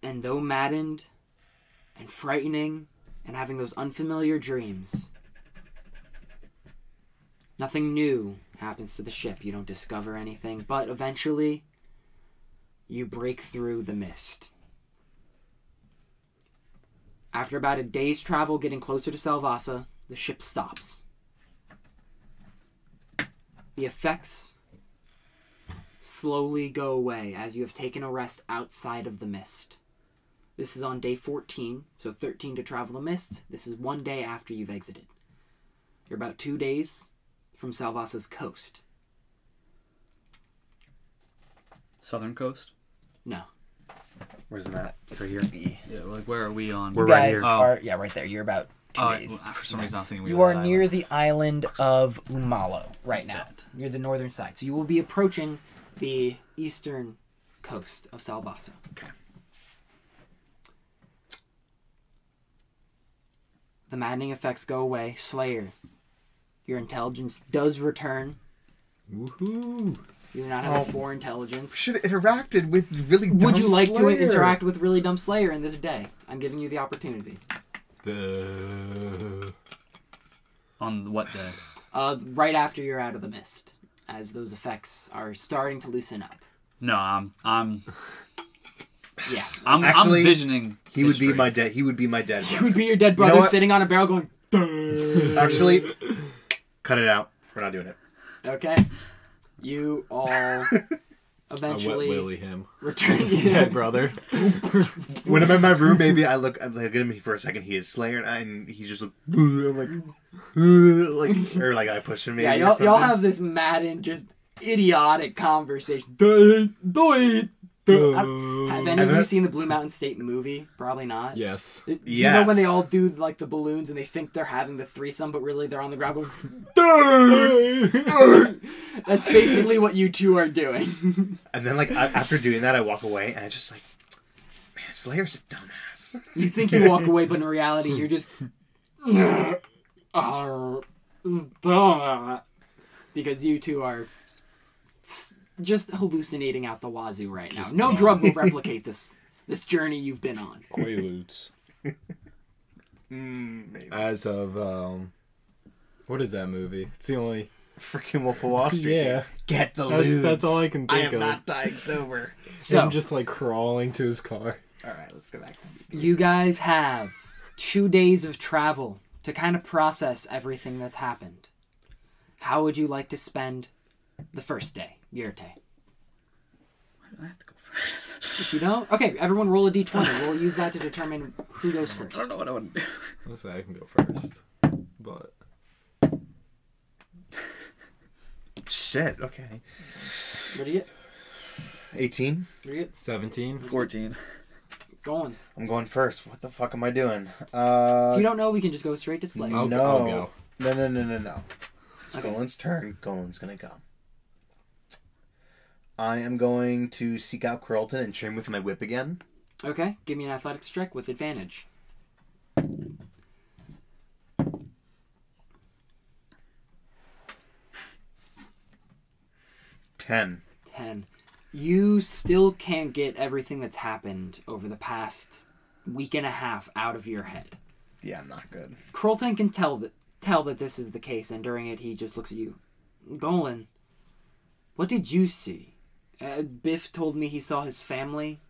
And though maddened and frightening and having those unfamiliar dreams, nothing new happens to the ship. You don't discover anything, but eventually you break through the mist. After about a day's travel getting closer to Salvasa, the ship stops. The effects slowly go away as you have taken a rest outside of the mist. This is on day 14, so 13 to travel the mist. This is one day after you've exited. You're about two days from Salvasa's coast. Southern coast. No. Where's the map? Right here. Yeah, like where are we on? We're you right guys here. Oh. are, yeah, right there. You're about two Oh, days. for some reason I was thinking we You were are that near island. the island of Umalo right now. Near the northern side. So you will be approaching the eastern coast of Salvasa. Okay. The maddening effects go away. Slayer, your intelligence does return. Woohoo! You do not have a four intelligence. Should have interacted with really. dumb Would you like to interact with really dumb Slayer in this day? I'm giving you the opportunity. The on what day? Uh, right after you're out of the mist, as those effects are starting to loosen up. No, I'm I'm Yeah. I'm, Actually, I'm visioning. He would be my dead. He would be my dead. He would be your dead know brother what? sitting on a barrel going, Actually, cut it out. We're not doing it. okay. You all I wet eventually willy him. return. Yeah, brother. When I'm in my room, maybe I look. I look at him for a second. He is Slayer, and, I, and he's just like, I'm like, like, or like I push him. Maybe Yeah, or y'all, y'all have this Madden just idiotic conversation. Do it, do it. Do- Have any of you seen the Blue Mountain State movie? Probably not. Yes. Do You know when they all do like the balloons and they think they're having the threesome, but really they're on the ground going. That's basically what you two are doing. And then like I, after doing that, I walk away, and I just like, man, Slayer's a dumbass. you think you walk away, but in reality, you're just. because you two are s- just hallucinating out the wazoo right now. No drug will replicate this this journey you've been on. Quaaludes. Mm. As of um, what is that movie? It's the only. Freaking Wolf of Wall Street. Yeah, Get the that's, lewds. that's all I can think I think am of. not dying sober. So I'm just like crawling to his car. All right, let's go back. to you guys have two days of travel to kind of process everything that's happened. How would you like to spend the first day, Yurte? I have to go first. If you don't, okay, everyone roll a d20. We'll use that to determine who goes first. I don't know what I would do. Let's say I can go first, but Shit. Okay. What do you get? 18. What do you get? seventeen. Fourteen. Going. I'm going first. What the fuck am I doing? If Uh, you don't know, we can just go straight to Slayer. I'll, No. go, I'll go. no, no, no, no, no. It's Okay. Golan's turn. Golan's gonna go. I am going to seek out Krolten and train with my whip again. Okay, give me an athletics check with advantage. Ten. 10. You still can't get everything that's happened over the past week and a half out of your head. Yeah, I'm not good. Krolten can tell that tell that this is the case, and during it, he just looks at you. Golan, what did you see? Uh, Biff told me he saw his family.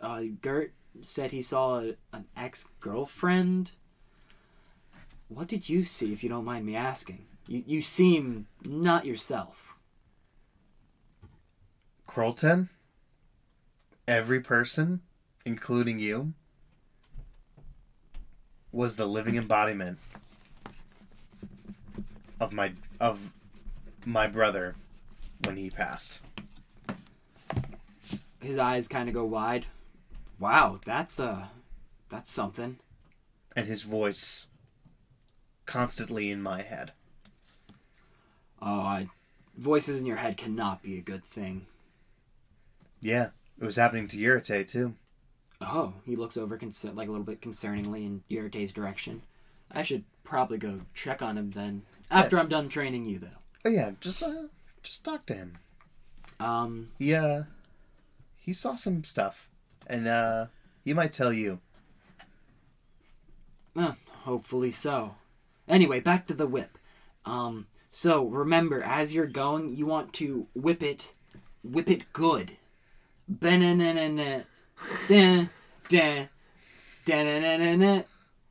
Uh, Gert said he saw a, an ex girlfriend. What did you see, if you don't mind me asking? You, you seem not yourself. Krolten. Every person, including you, was the living embodiment of my of my brother when he passed. His eyes kind of go wide. Wow, that's uh, that's something. and his voice constantly in my head. Oh, I, voices in your head cannot be a good thing. Yeah, it was happening to Yurite too. Oh, he looks over concer- like a little bit concerningly in Yurite's direction. I should probably go check on him then. After I'm done training you, though. Oh yeah, just uh, just talk to him. Um, He uh, he saw some stuff, and uh, he might tell you. uh, hopefully so. Anyway, back to the whip. Um, so remember, as you're going, you want to whip it, whip it good.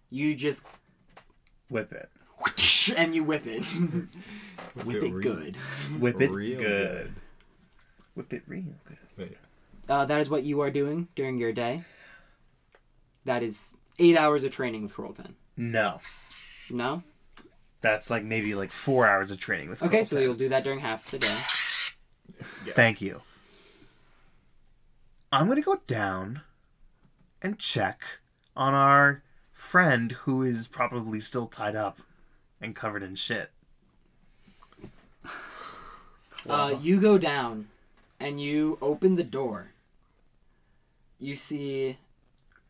You just Whip it, and you whip it. whip it it good. whip it Real good. whip it real good. Uh, that is what you are doing during your day. That is eight hours of training with Krolten. No, No? that's like maybe like four hours of training with. Okay, so you'll do that during half the day. Thank you. I'm gonna go down and check on our friend who is probably still tied up and covered in shit. Uh, you go down and you open the door. You see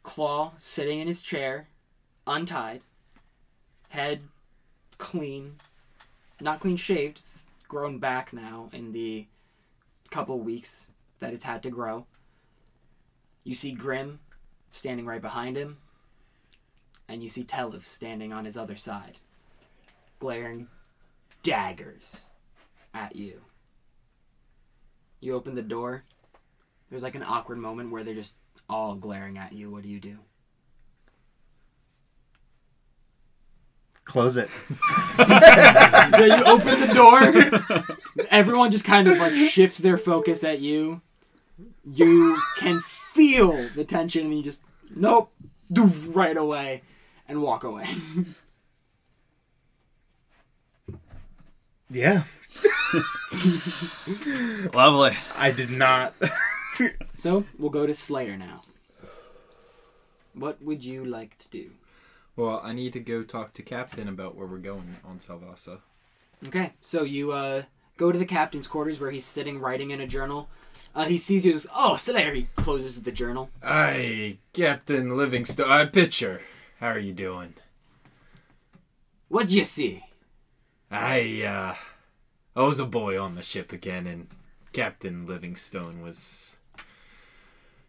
Claw sitting in his chair, untied, head clean, not clean shaved, it's grown back now in the couple weeks that it's had to grow. You see Grim standing right behind him, and you see Telev standing on his other side, glaring daggers at you. You open the door. There's like an awkward moment where they're just all glaring at you. What do you do? Close it. yeah, you open the door. Everyone just kind of like shifts their focus at you. You can feel the tension, and you just nope, do right away, and walk away. Yeah, Lovely. I did not. so we'll go to Slayer now. What would you like to do? Well, I need to go talk to Captain about where we're going on Salvasa. Okay, so you uh, go to the captain's quarters where he's sitting writing in a journal. Uh, he sees you. Goes, oh, Slayer! He closes the journal. Hi, Captain Livingstone. Uh, Pitcher. How are you doing? What do you see? I, uh, I was a boy on the ship again, and Captain Livingstone was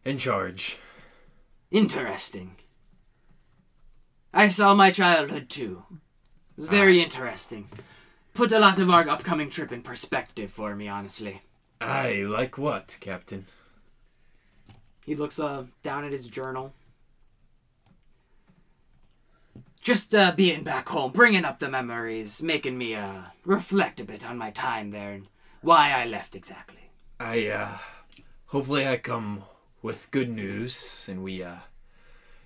in charge. Interesting. I saw my childhood too. It was very interesting. Put a lot of our upcoming trip in perspective for me, honestly. I like what, Captain? He looks uh, down at his journal. Just uh, being back home, bringing up the memories, making me uh, reflect a bit on my time there and why I left exactly. I, uh, hopefully I come with good news, and we, uh,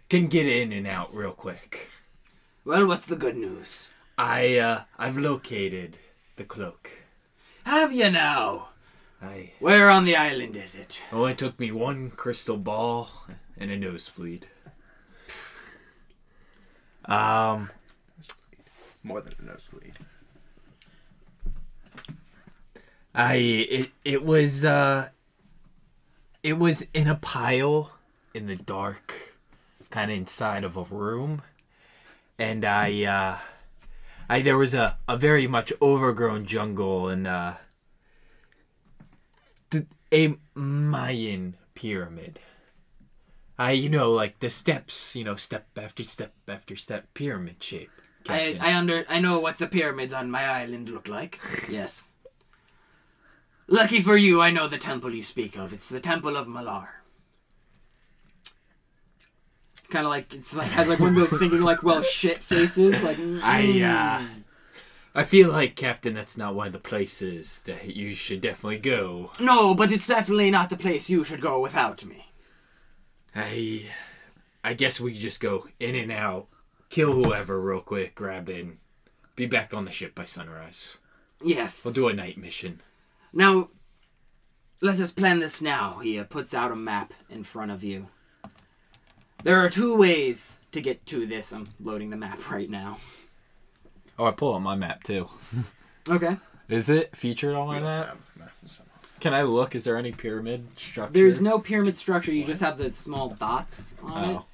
can get in and out real quick. Well, what's the good news? I, uh, I've located the cloak. Have you now? I, Where on the island is it? oh, it took me one crystal ball and a nosebleed. Um, more than a nosebleed. I it it was uh it was in a pile in the dark kind of inside of a room and I uh I there was a a very much overgrown jungle and uh the, a Mayan pyramid. I you know like the steps, you know, step after step after step pyramid shape. I, Captain. I under I know what the pyramids on my island look like. yes. Lucky for you, I know the temple you speak of. It's the Temple of Malar. Kind of like it's like has like one of those thinking like well shit faces. Like I, uh, mm. I feel like Captain that's not one of the places that you should definitely go. no, but it's definitely not the place you should go without me. I I guess we just go in and out, kill whoever real quick, grab in, be back on the ship by sunrise. Yes. We'll do a night mission. Now, let us plan this now. He uh, puts out a map in front of you. There are two ways to get to this. I'm loading the map right now. Oh, I pull up my map too. Okay. Is it featured on my map? Can I look? Is there any pyramid structure? There's no pyramid structure. You just have the small dots on it. Oh.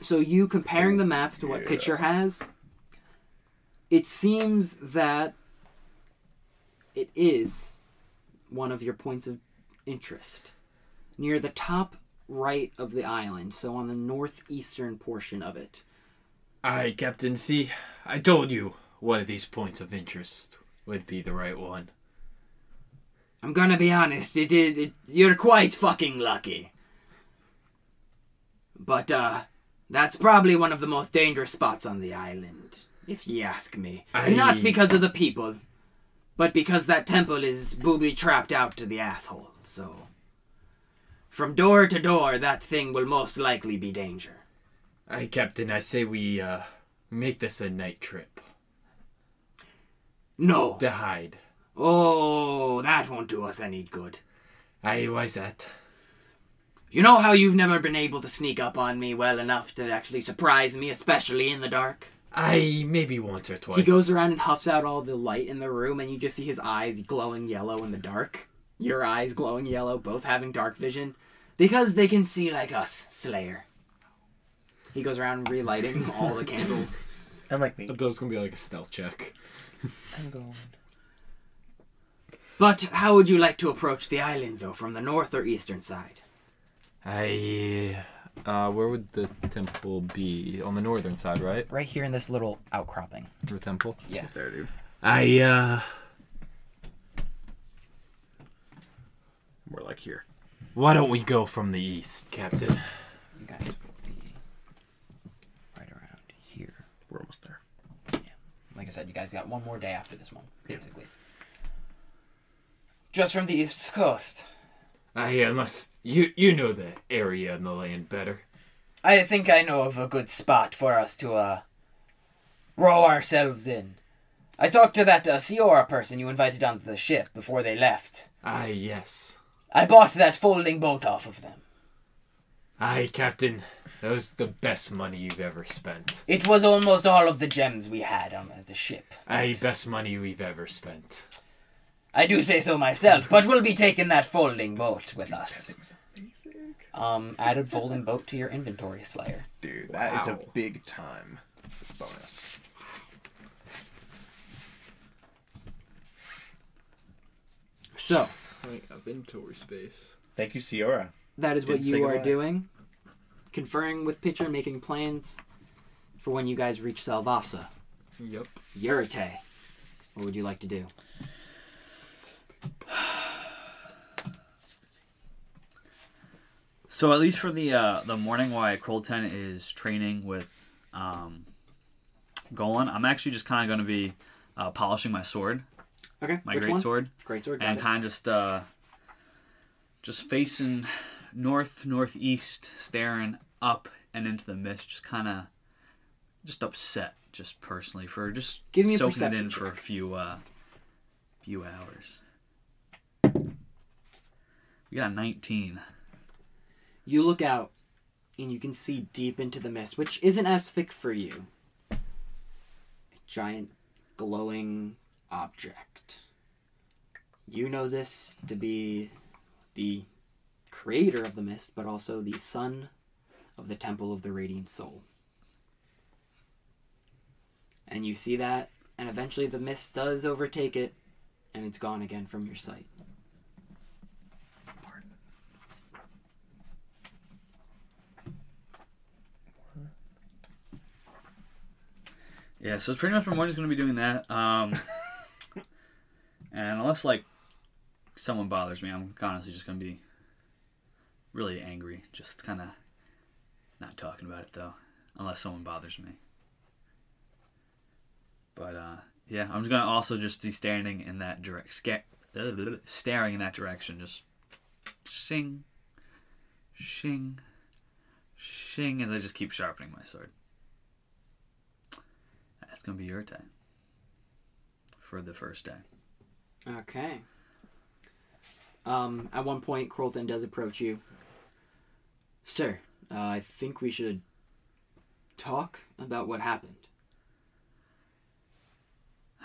So you comparing the maps to what Pitcher has, it seems that it is one of your points of interest near the top right of the island. So on the northeastern portion of it. Aye, Captain. C. I told you one of these points of interest would be the right one. I'm gonna be honest. It did. It, you're quite fucking lucky. But uh, that's probably one of the most dangerous spots on the island, if ye ask me. And not because of the people, But because that temple is booby trapped out to the asshole, so. From door to door, that thing will most likely be danger. Aye, Captain, I say we uh make this a night trip. No. To hide. Oh, that won't do us any good. Aye, why's that? You know how you've never been able to sneak up on me well enough to actually surprise me, especially in the dark? Aye, maybe once or twice. He goes around and huffs out all the light in the room, and you just see his eyes glowing yellow in the dark. Your eyes glowing yellow, both having dark vision. Because they can see like us, Slayer. He goes around relighting all the candles. And like me. That was gonna be like a stealth check. I'm going. But how would you like to approach the island, though, from the north or eastern side? Aye. Uh, where would the temple be? On the northern side, right? Right here in this little outcropping. The temple. Yeah. There, dude. I uh. More like here. Why don't we go from the east, Captain? You guys will be right around here. We're almost there. Like I said, you guys got one more day after this one, basically. Just from the east coast. Aye, unless you you know the area and the land better. I think I know of a good spot for us to, uh, row ourselves in. I talked to that uh, Siora person you invited onto the ship before they left. Aye, yes. I bought that folding boat off of them. Aye, Captain. That was the best money you've ever spent. It was almost all of the gems we had on the ship. Aye, best money we've ever spent. I do say so myself, but we'll be taking that folding boat with us. Um, added folding boat to your inventory, Slayer. Dude, that is a big time bonus. So, inventory space. Thank you, Siora. that is what Didn't you are doing. Conferring with Pitcher, making plans for when you guys reach Salvasa. Yep. Yurite, what would you like to do? So at least for the uh, the morning while Krolten is training with um, Golan, I'm actually just kind of going to be uh, polishing my sword, Okay, my great one? sword, Great sword. and kind of just uh, just facing north northeast, staring up and into the mist, just kind of just upset, just personally for just Give me soaking it in for a few uh, few hours. We got a 19. You look out, and you can see deep into the mist, which isn't as thick for you. A giant, glowing object. You know this to be the creator of the mist, but also the sun of the Temple of the Radiant Soul. And you see that, and eventually the mist does overtake it, and it's gone again from your sight. Yeah, so it's pretty much my morning's gonna be doing that. Um, and unless like someone bothers me, I'm honestly just gonna be really angry. Just kind of not talking about it though, unless someone bothers me. But uh, yeah, I'm just gonna also just be standing in that direct, sca- staring in that direction, just shing, shing, shing, as I just keep sharpening my sword. That's gonna be your time for the first day. Okay. Um, at one point, Krolten does approach you. Sir, uh, I think we should talk about what happened.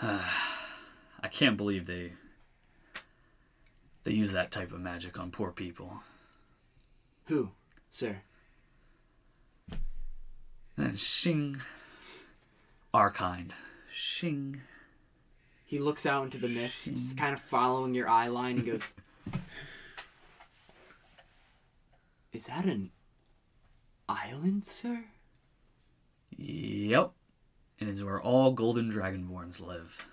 I can't believe they they use that type of magic on poor people. Who, sir? Then shing, our kind, shing. He looks out into the mist, just kind of following your eye line, and goes, Is that an island, sir? Yep, it is where all golden dragonborns live.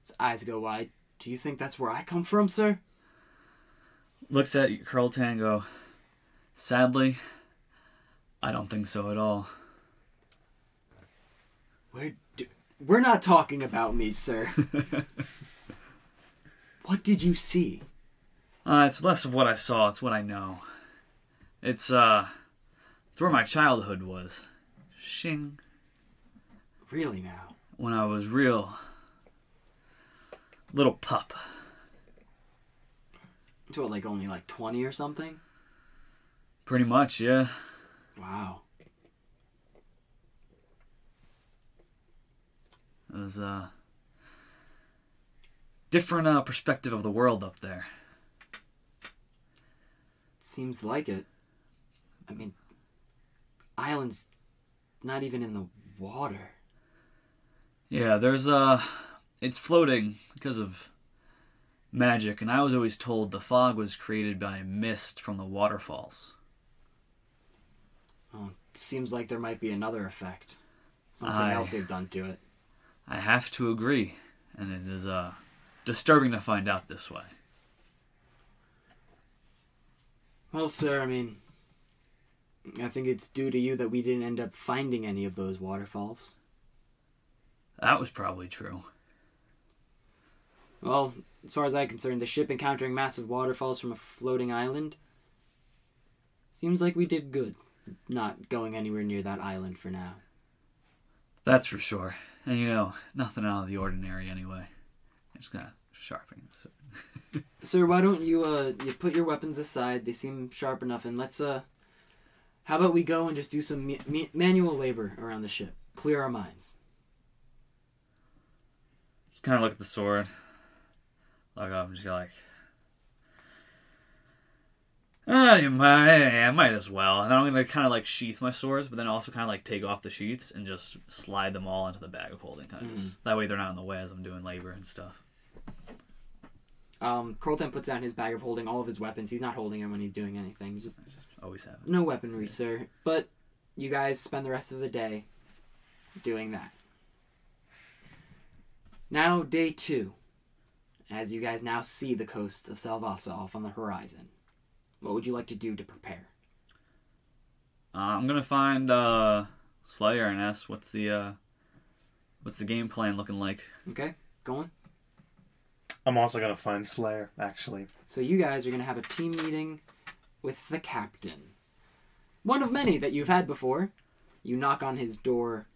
His eyes go wide. Do you think that's where I come from, sir? Looks at Krolten Tango. Sadly, I don't think so at all. Where do. We're not talking about me, sir. what did you see? Uh, it's less of what I saw, it's what I know. It's, uh, it's where my childhood was. Shing. Really now? When I was real. Little pup. To what, like only like 20 or something? Pretty much, yeah. Wow. It was, uh, different, uh, perspective of the world up there. Seems like it. I mean, island's not even in the water. Yeah, there's uh it's floating because of magic, and I was always told the fog was created by mist from the waterfalls. Oh, seems like there might be another effect. Something Aye. else they've done to it. I have to agree, and it is uh disturbing to find out this way. Well, sir, I mean, I think it's due to you that we didn't end up finding any of those waterfalls. That was probably true. Well, as far as I'm concerned, the ship encountering massive waterfalls from a floating island seems like we did good not going anywhere near that island for now. That's for sure. And you know, nothing out of the ordinary anyway. I'm just gonna sharpening this. Sir, why don't you uh you put your weapons aside? They seem sharp enough, and let's uh, how about we go and just do some ma- ma- manual labor around the ship, clear our minds. Just kind of look at the sword. Like I'm just like, Eh, you might, eh, I might as well. And then I'm gonna kind of like sheath my swords, but then also kind of like take off the sheaths and just slide them all into the bag of holding. Kind of just mm. that way they're not in the way as I'm doing labor and stuff. Um, Krolten puts down his bag of holding all of his weapons. He's not holding them when he's doing anything. He's just Always have. it. no weaponry, sir. But you guys spend the rest of the day doing that. Now, day two. As you guys now see the coast of Salvasa off on the horizon, what would you like to do to prepare? Uh, I'm gonna find uh, Slayer and ask what's the uh, what's the game plan looking like. Okay, going. I'm also gonna find Slayer, actually. So you guys are going to have a team meeting with the captain. One of many that you've had before. You knock on his door.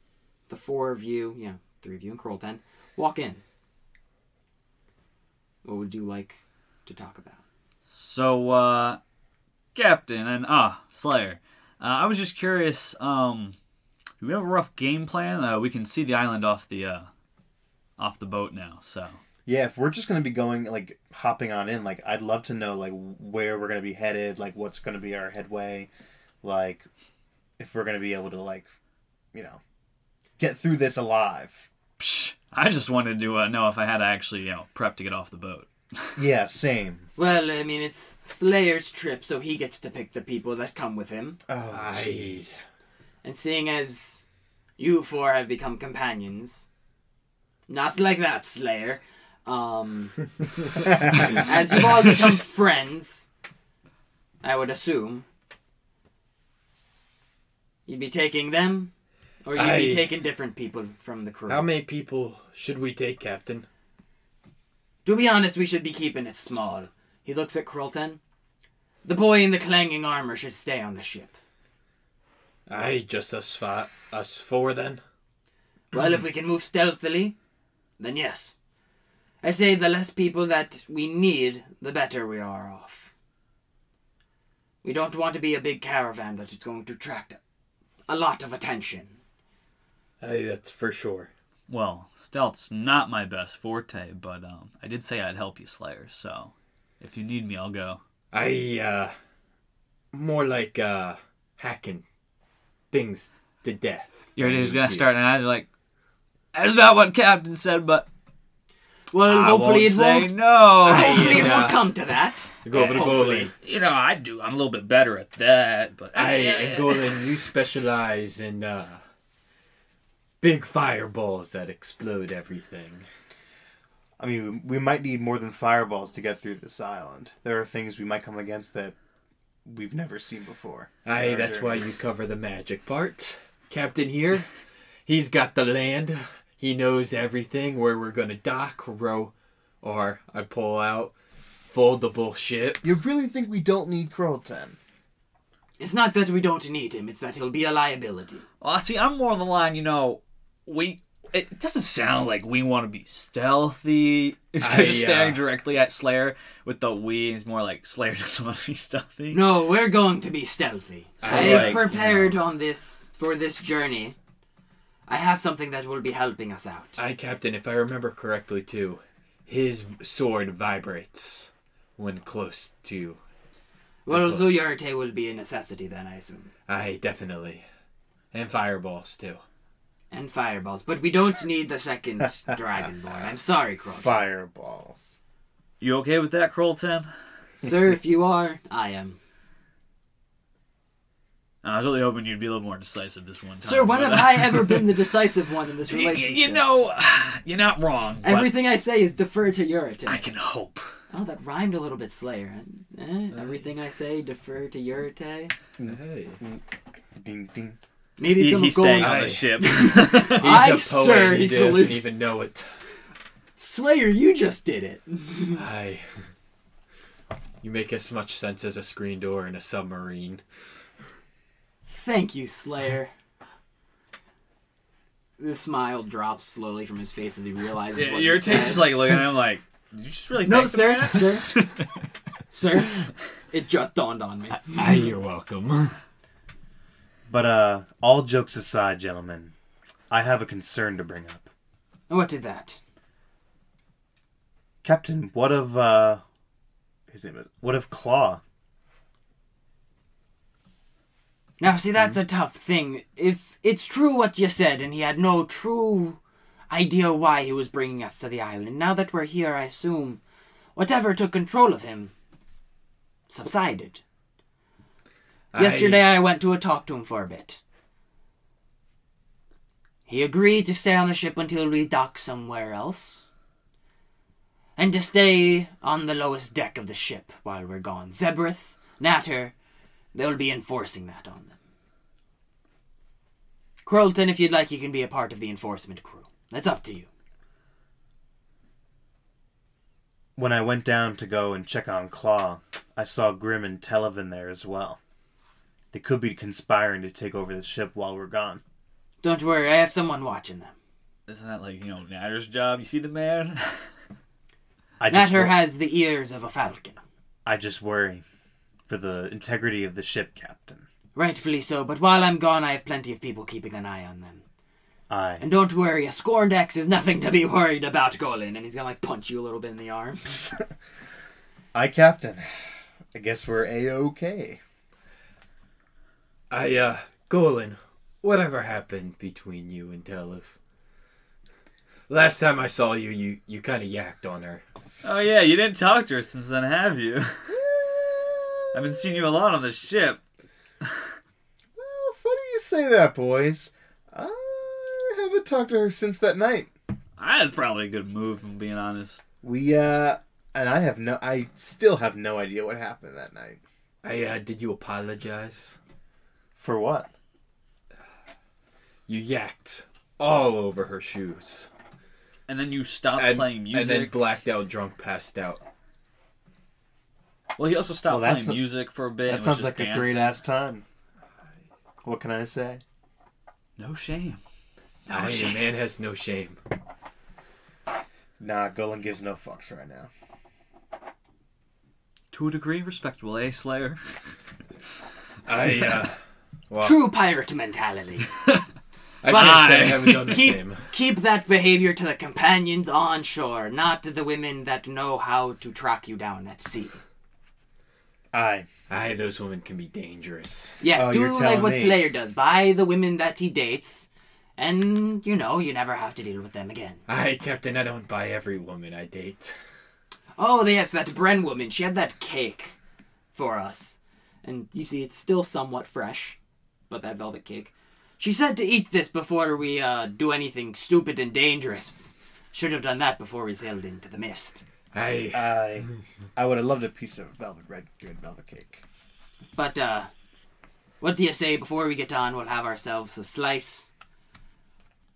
The four of you, you know, three of you and Krolten, walk in. What would you like to talk about? So, uh, Captain and ah, Slayer. Uh, I was just curious. Um, do we have a rough game plan? Uh, we can see the island off the uh, off the boat now. So, Yeah, if we're just gonna be going like hopping on in, like I'd love to know like where we're gonna be headed, like what's gonna be our headway, like if we're gonna be able to like, you know, get through this alive. psh, I just wanted to uh, know if I had to actually, you know, prep to get off the boat. Yeah, same. Well, I mean, it's Slayer's trip, so he gets to pick the people that come with him. Oh, Aye. And seeing as you four have become companions, not like that, Slayer, um, as you've all become friends, I would assume, you'd be taking them, or you'd be taking different people from the crew. How many people should we take, Captain? To be honest, we should be keeping it small. He looks at Krolten. The boy in the clanging armor should stay on the ship. Aye, just us five, us four then. Well, if we can move stealthily, then yes. I say the less people that we need, the better we are off. We don't want to be a big caravan that is going to attract a lot of attention. Aye, that's for sure. Well, stealth's not my best forte, but um, I did say I'd help you, Slayer. So, if you need me, I'll go. I uh, more like uh, hacking things to death. You're just gonna to. start, and I'm like, that's not what Captain said, but Well, I hopefully won't it say won't. no. Hopefully it won't come to that. Go over the Hopefully. goalie. You know, I do. I'm a little bit better at that, but I and Golan, you specialize in uh, big fireballs that explode everything. I mean, we might need more than fireballs to get through this island. There are things we might come against that we've never seen before. Aye, Our that's why you cover the magic part. Captain here, he's got the land. He knows everything where we're gonna dock, row, or I pull out foldable ship. You really think we don't need Krolten? It's not that we don't need him, it's that he'll be a liability. Well, see, I'm more on the line. You know, we. It doesn't sound like we want to be stealthy. It's I, just staring uh, directly at Slayer with the we. It's more like Slayer doesn't want to be stealthy. No, we're going to be stealthy. I I've like, you prepared on this for this journey. I have something that will be helping us out. I, Captain, if I remember correctly, too, his sword vibrates when close to. well, Zuyarte will be a necessity then, I assume. I definitely, and fireballs too. And fireballs, but we don't need the second Dragonborn. I'm sorry, Crow. Fireballs. You okay with that, Krolten? Sir, if you are, I am. I was really hoping you'd be a little more decisive this one time. Sir, when but, have uh, I ever been the decisive one in this relationship? You know, you're not wrong. Everything I say is defer to Yurite. I can hope. Oh, that rhymed a little bit, Slayer. Eh, everything I say, defer to Yurite. Hey. Ding ding. Maybe He, some he's gold. staying on the ship. He's I, a poet. sir, he he doesn't even know it. Slayer, you just did it. I. You make as much sense as a screen door in a submarine. Thank you, Slayer. The smile drops slowly from his face as he realizes what Your he taste said. is like looking at him like, did you just really No, sir, about sir, sir. It just dawned on me. Ah, you're welcome. But uh, all jokes aside, gentlemen, I have a concern to bring up. What did that? Captain, what of uh, his name? is- What of Claw? Now, see, that's a tough thing. If it's true what you said, and he had no true idea why he was bringing us to the island, now that we're here, I assume whatever took control of him subsided. Yesterday, I went to a talk to him for a bit. He agreed to stay on the ship until we dock somewhere else. And to stay on the lowest deck of the ship while we're gone. Zebrith, Natter, they'll be enforcing that on them. Krolten, if you'd like, you can be a part of the enforcement crew. That's up to you. When I went down to go and check on Claw, I saw Grim and Televin there as well. They could be conspiring to take over the ship while we're gone. Don't worry, I have someone watching them. Isn't that like, you know, Natter's job? You see the man? I just, Natter wor- has the ears of a falcon. I just worry for the integrity of the ship, Captain. Rightfully so, but while I'm gone, I have plenty of people keeping an eye on them. I And don't worry, a scorned ex is nothing to be worried about, Golan. And he's gonna like punch you a little bit in the arm. Aye, Captain. I guess we're a okay. I, uh, Golan, whatever happened between you and Telef? Last time I saw you, you, you kind of yacked on her. oh, yeah, you didn't talk to her since then, have you? I've been seeing you a lot on the ship. Well, funny you say that, boys. I haven't talked to her since that night. That's probably a good move, if I'm being honest. We uh, and I have no, I still have no idea what happened that night. I, uh, did you apologize? For what? You yacked all over her shoes. And then you stopped And, playing music. and then blacked out, drunk, passed out. well, he also stopped Well, that's playing a- music for a bit. and That was sounds just like a dancing. great ass time. What can I say? No shame. No Aye, shame. man has no shame. Nah, Golan gives no fucks right now. To a degree, respectable, eh, Slayer? I, uh, well, True pirate mentality. I But- can't say I haven't done the keep same. keep that behavior to the companions on shore, not to the women that know how to track you down at sea. Aye. Aye, those women can be dangerous. Yes, Oh, do you're like telling what me. Slayer does. Buy the women that he dates, and you know you never have to deal with them again. Aye, Captain, I don't buy every woman I date. Oh, yes, that Bren woman. She had that cake for us, and you see, it's still somewhat fresh, but that velvet cake. She said to eat this before we uh, do anything stupid and dangerous. Should have done that before we sailed into the mist. Aye, I, I would have loved a piece of velvet red, red velvet cake. But uh, what do you say before we get on? We'll have ourselves a slice,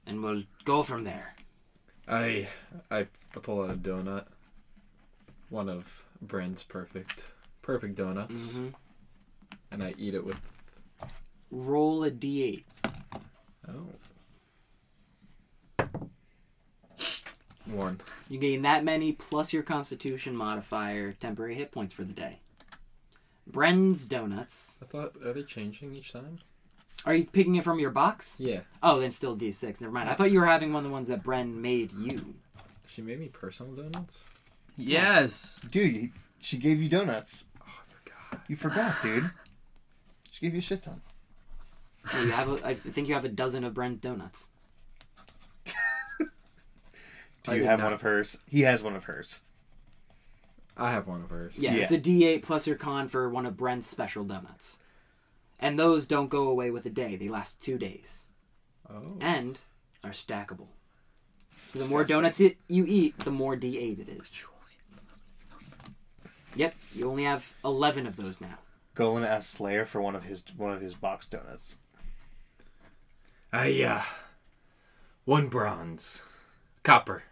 and we'll go from there. I I pull out a donut. One of Bren's perfect perfect donuts, hmm and I eat it with Roll a d8. oh one. You gain that many plus your Constitution modifier temporary hit points for the day. Bren's donuts. I thought are they changing each time? Are you picking it from your box? Yeah, Oh, then still D6. Never mind. I thought you were having one of the ones that Bren made you. she made me personal donuts. Yes. Dude, she gave you donuts. Oh, I forgot. You forgot, dude. She gave you a shit ton. Yeah, you have. A, I think you have a dozen of Brent donuts. Do you have not. one of hers? He has one of hers. I have one of hers. Yeah, Yeah. it's a D8 plus your con for one of Bren's special donuts. And those don't go away with a day. They last two days. Oh. And are stackable. So the more donuts it, you eat, the more D8 it is. Yep, you only have 11 of those now. Golan asked Slayer for one of his one of his box donuts. I uh one bronze. Copper.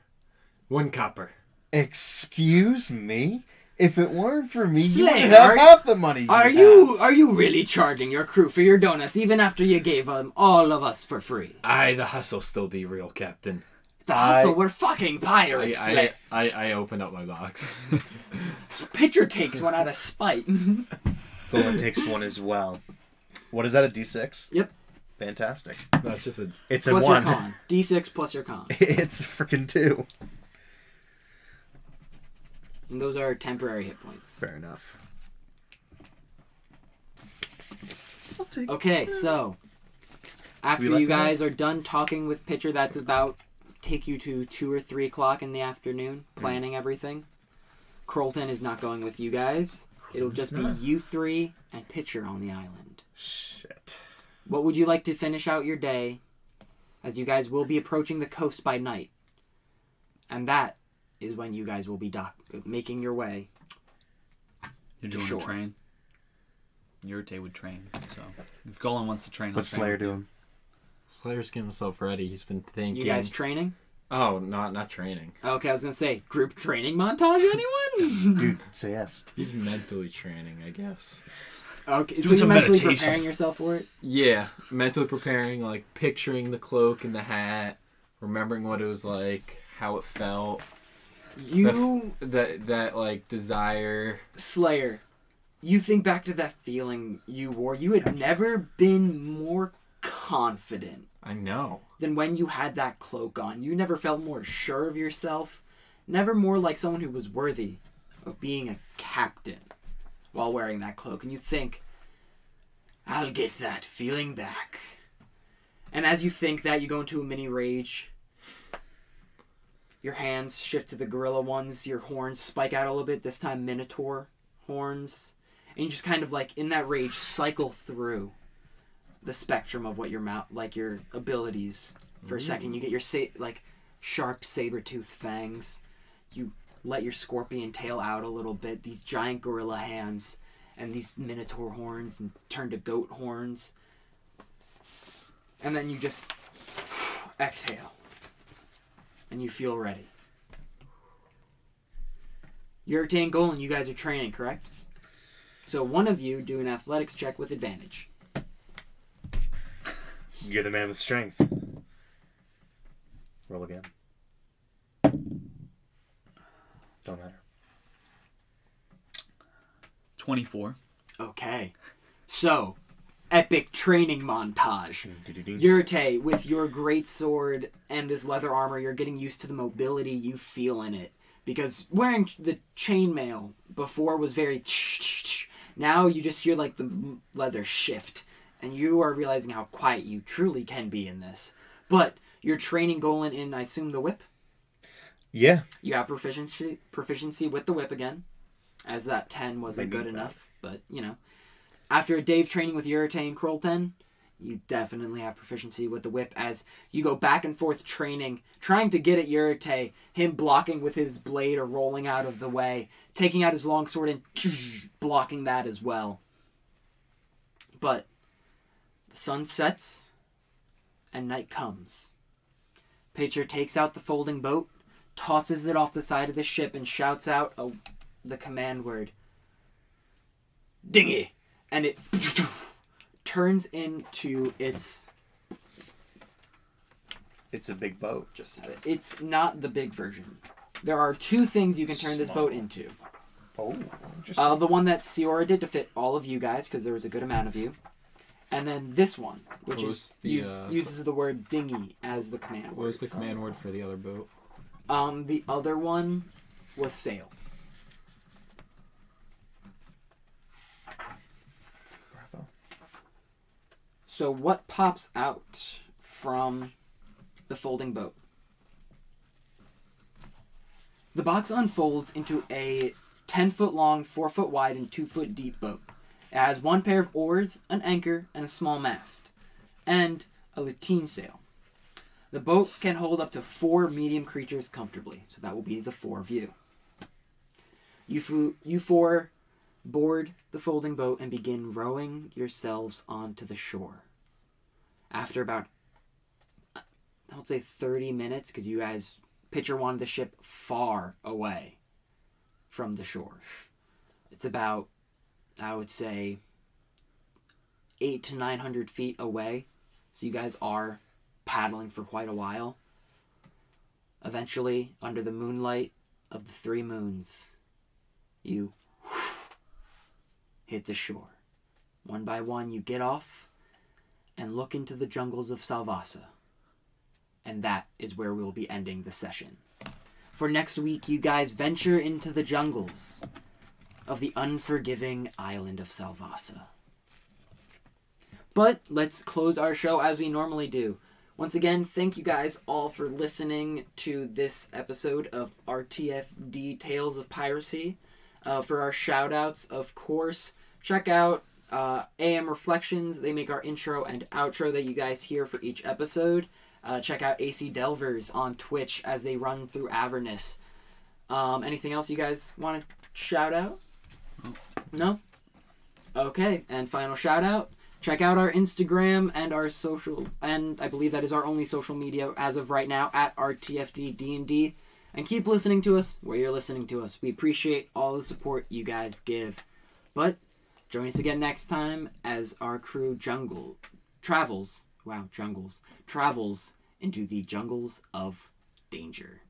One copper. Excuse me? If it weren't for me, you Slayer, would have half the money. Are have. you are you really charging your crew for your donuts even after you gave them all of us for free? Aye, the hustle still be real, Captain. The I- hustle, we're fucking pirates. I, Slayer. I, I open up my box. Pitcher takes one out of spite. Golan takes one as well. What is that? A D six? Yep. Fantastic. no, it's just a It's a plus your one. con. D6 plus your con. it's freaking two. And those are temporary hit points. Fair enough. Okay, so after you it out? guys are done talking with Pitcher, that's about take you to two or three o'clock in the afternoon, Hmm. planning everything. Krolten is not going with you guys. It'll Krolten's just be you three and Pitcher on the island. Shit. What would you like to finish out your day? As you guys will be approaching the coast by night, and that is when you guys will be dock making your way. You're doing Sure. a train. Yurite would train. So if Golan wants to train, What's I'll train Slayer with you. doing? Slayer's getting himself ready. He's been thinking. You guys training? oh, not not training. Okay, I was gonna say group training montage. Anyone? Dude, say yes. He's mentally training, I guess. Okay, so you're some mentally meditation. preparing yourself for it. Yeah, mentally preparing, like picturing the cloak and the hat, remembering what it was like, how it felt, You that that like desire. Slayer, you think back to that feeling you wore. You had never been more confident I know. than when you had that cloak on. You never felt more sure of yourself. Never more like someone who was worthy of being a captain while wearing that cloak. And you think, I'll get that feeling back. And as you think that, you go into a mini rage. Your hands shift to the gorilla ones. Your horns spike out a little bit, this time Minotaur horns. And you just kind of like, in that rage, cycle through the spectrum of what your mouth, like your abilities. For a second, you get your sa- like sharp saber tooth fangs. You let your scorpion tail out a little bit. These giant gorilla hands and these minotaur horns and turn to goat horns. And then you just exhale. And you feel ready. Yurite and Golan, you guys are training, correct? So one of you do an athletics check with advantage. You're the man with strength. Roll again. Don't matter. Twenty-four. Okay. So, epic training montage. Yurite, with your great sword and this leather armor, you're getting used to the mobility you feel in it. Because wearing the chainmail before was very now you just hear like the leather shift, and you are realizing how quiet you truly can be in this. But you're training Golan in, I assume, the whip. Yeah. You have proficiency proficiency with the whip again, as that ten wasn't Maybe good that. enough. But you know, after a day of training with Yurite and Krolten, you definitely have proficiency with the whip. As you go back and forth training, trying to get at Yurite, him blocking with his blade or rolling out of the way, taking out his long sword and blocking that as well. But the sun sets and night comes. Pitcher takes out the folding boat, tosses it off the side of the ship, and shouts out a, the command word Dinghy! And it turns into its. It's a big boat. Just have it. It's not the big version. There are two things you can turn this boat into. Oh, just Uh, the one that Siora did to fit all of you guys, because there was a good amount of you. And then this one, which What is was the, use, uh, uses the word dinghy as the command What word. was the command word for the other boat? Um, the other one was sail. Bravo. So what pops out from the folding boat? The box unfolds into a 10 foot long, 4 foot wide, and 2 foot deep boat. It has one pair of oars, an anchor, and a small mast, and a lateen sail. The boat can hold up to four medium creatures comfortably, so that will be the four of you. You, you four board the folding boat and begin rowing yourselves onto the shore. After about, I would say 30 minutes, because you guys pitcher wanted the ship far away from the shore. It's about, I would say, eight to 900 feet away. So you guys are paddling for quite a while. Eventually, under the moonlight of the three moons, you hit the shore. One by one, you get off and look into the jungles of Salvasa. And that is where we will be ending the session. For next week, you guys venture into the jungles of the unforgiving island of Salvasa. But let's close our show as we normally do. Once again, thank you guys all for listening to this episode of RTFD Tales of Piracy. Uh, for our shout outs, of course, check out uh, AM Reflections. They make our intro and outro that you guys hear for each episode. Uh, check out AC Delvers on Twitch as they run through Avernus. Um, anything else you guys want to shout out? No? Okay, and final shout out. Check out our Instagram and our social, and I believe that is our only social media as of right now at RTFD D&D. And keep listening to us where you're listening to us. We appreciate all the support you guys give. But join us again next time as our crew jungle travels. Wow, jungles travels into the jungles of danger.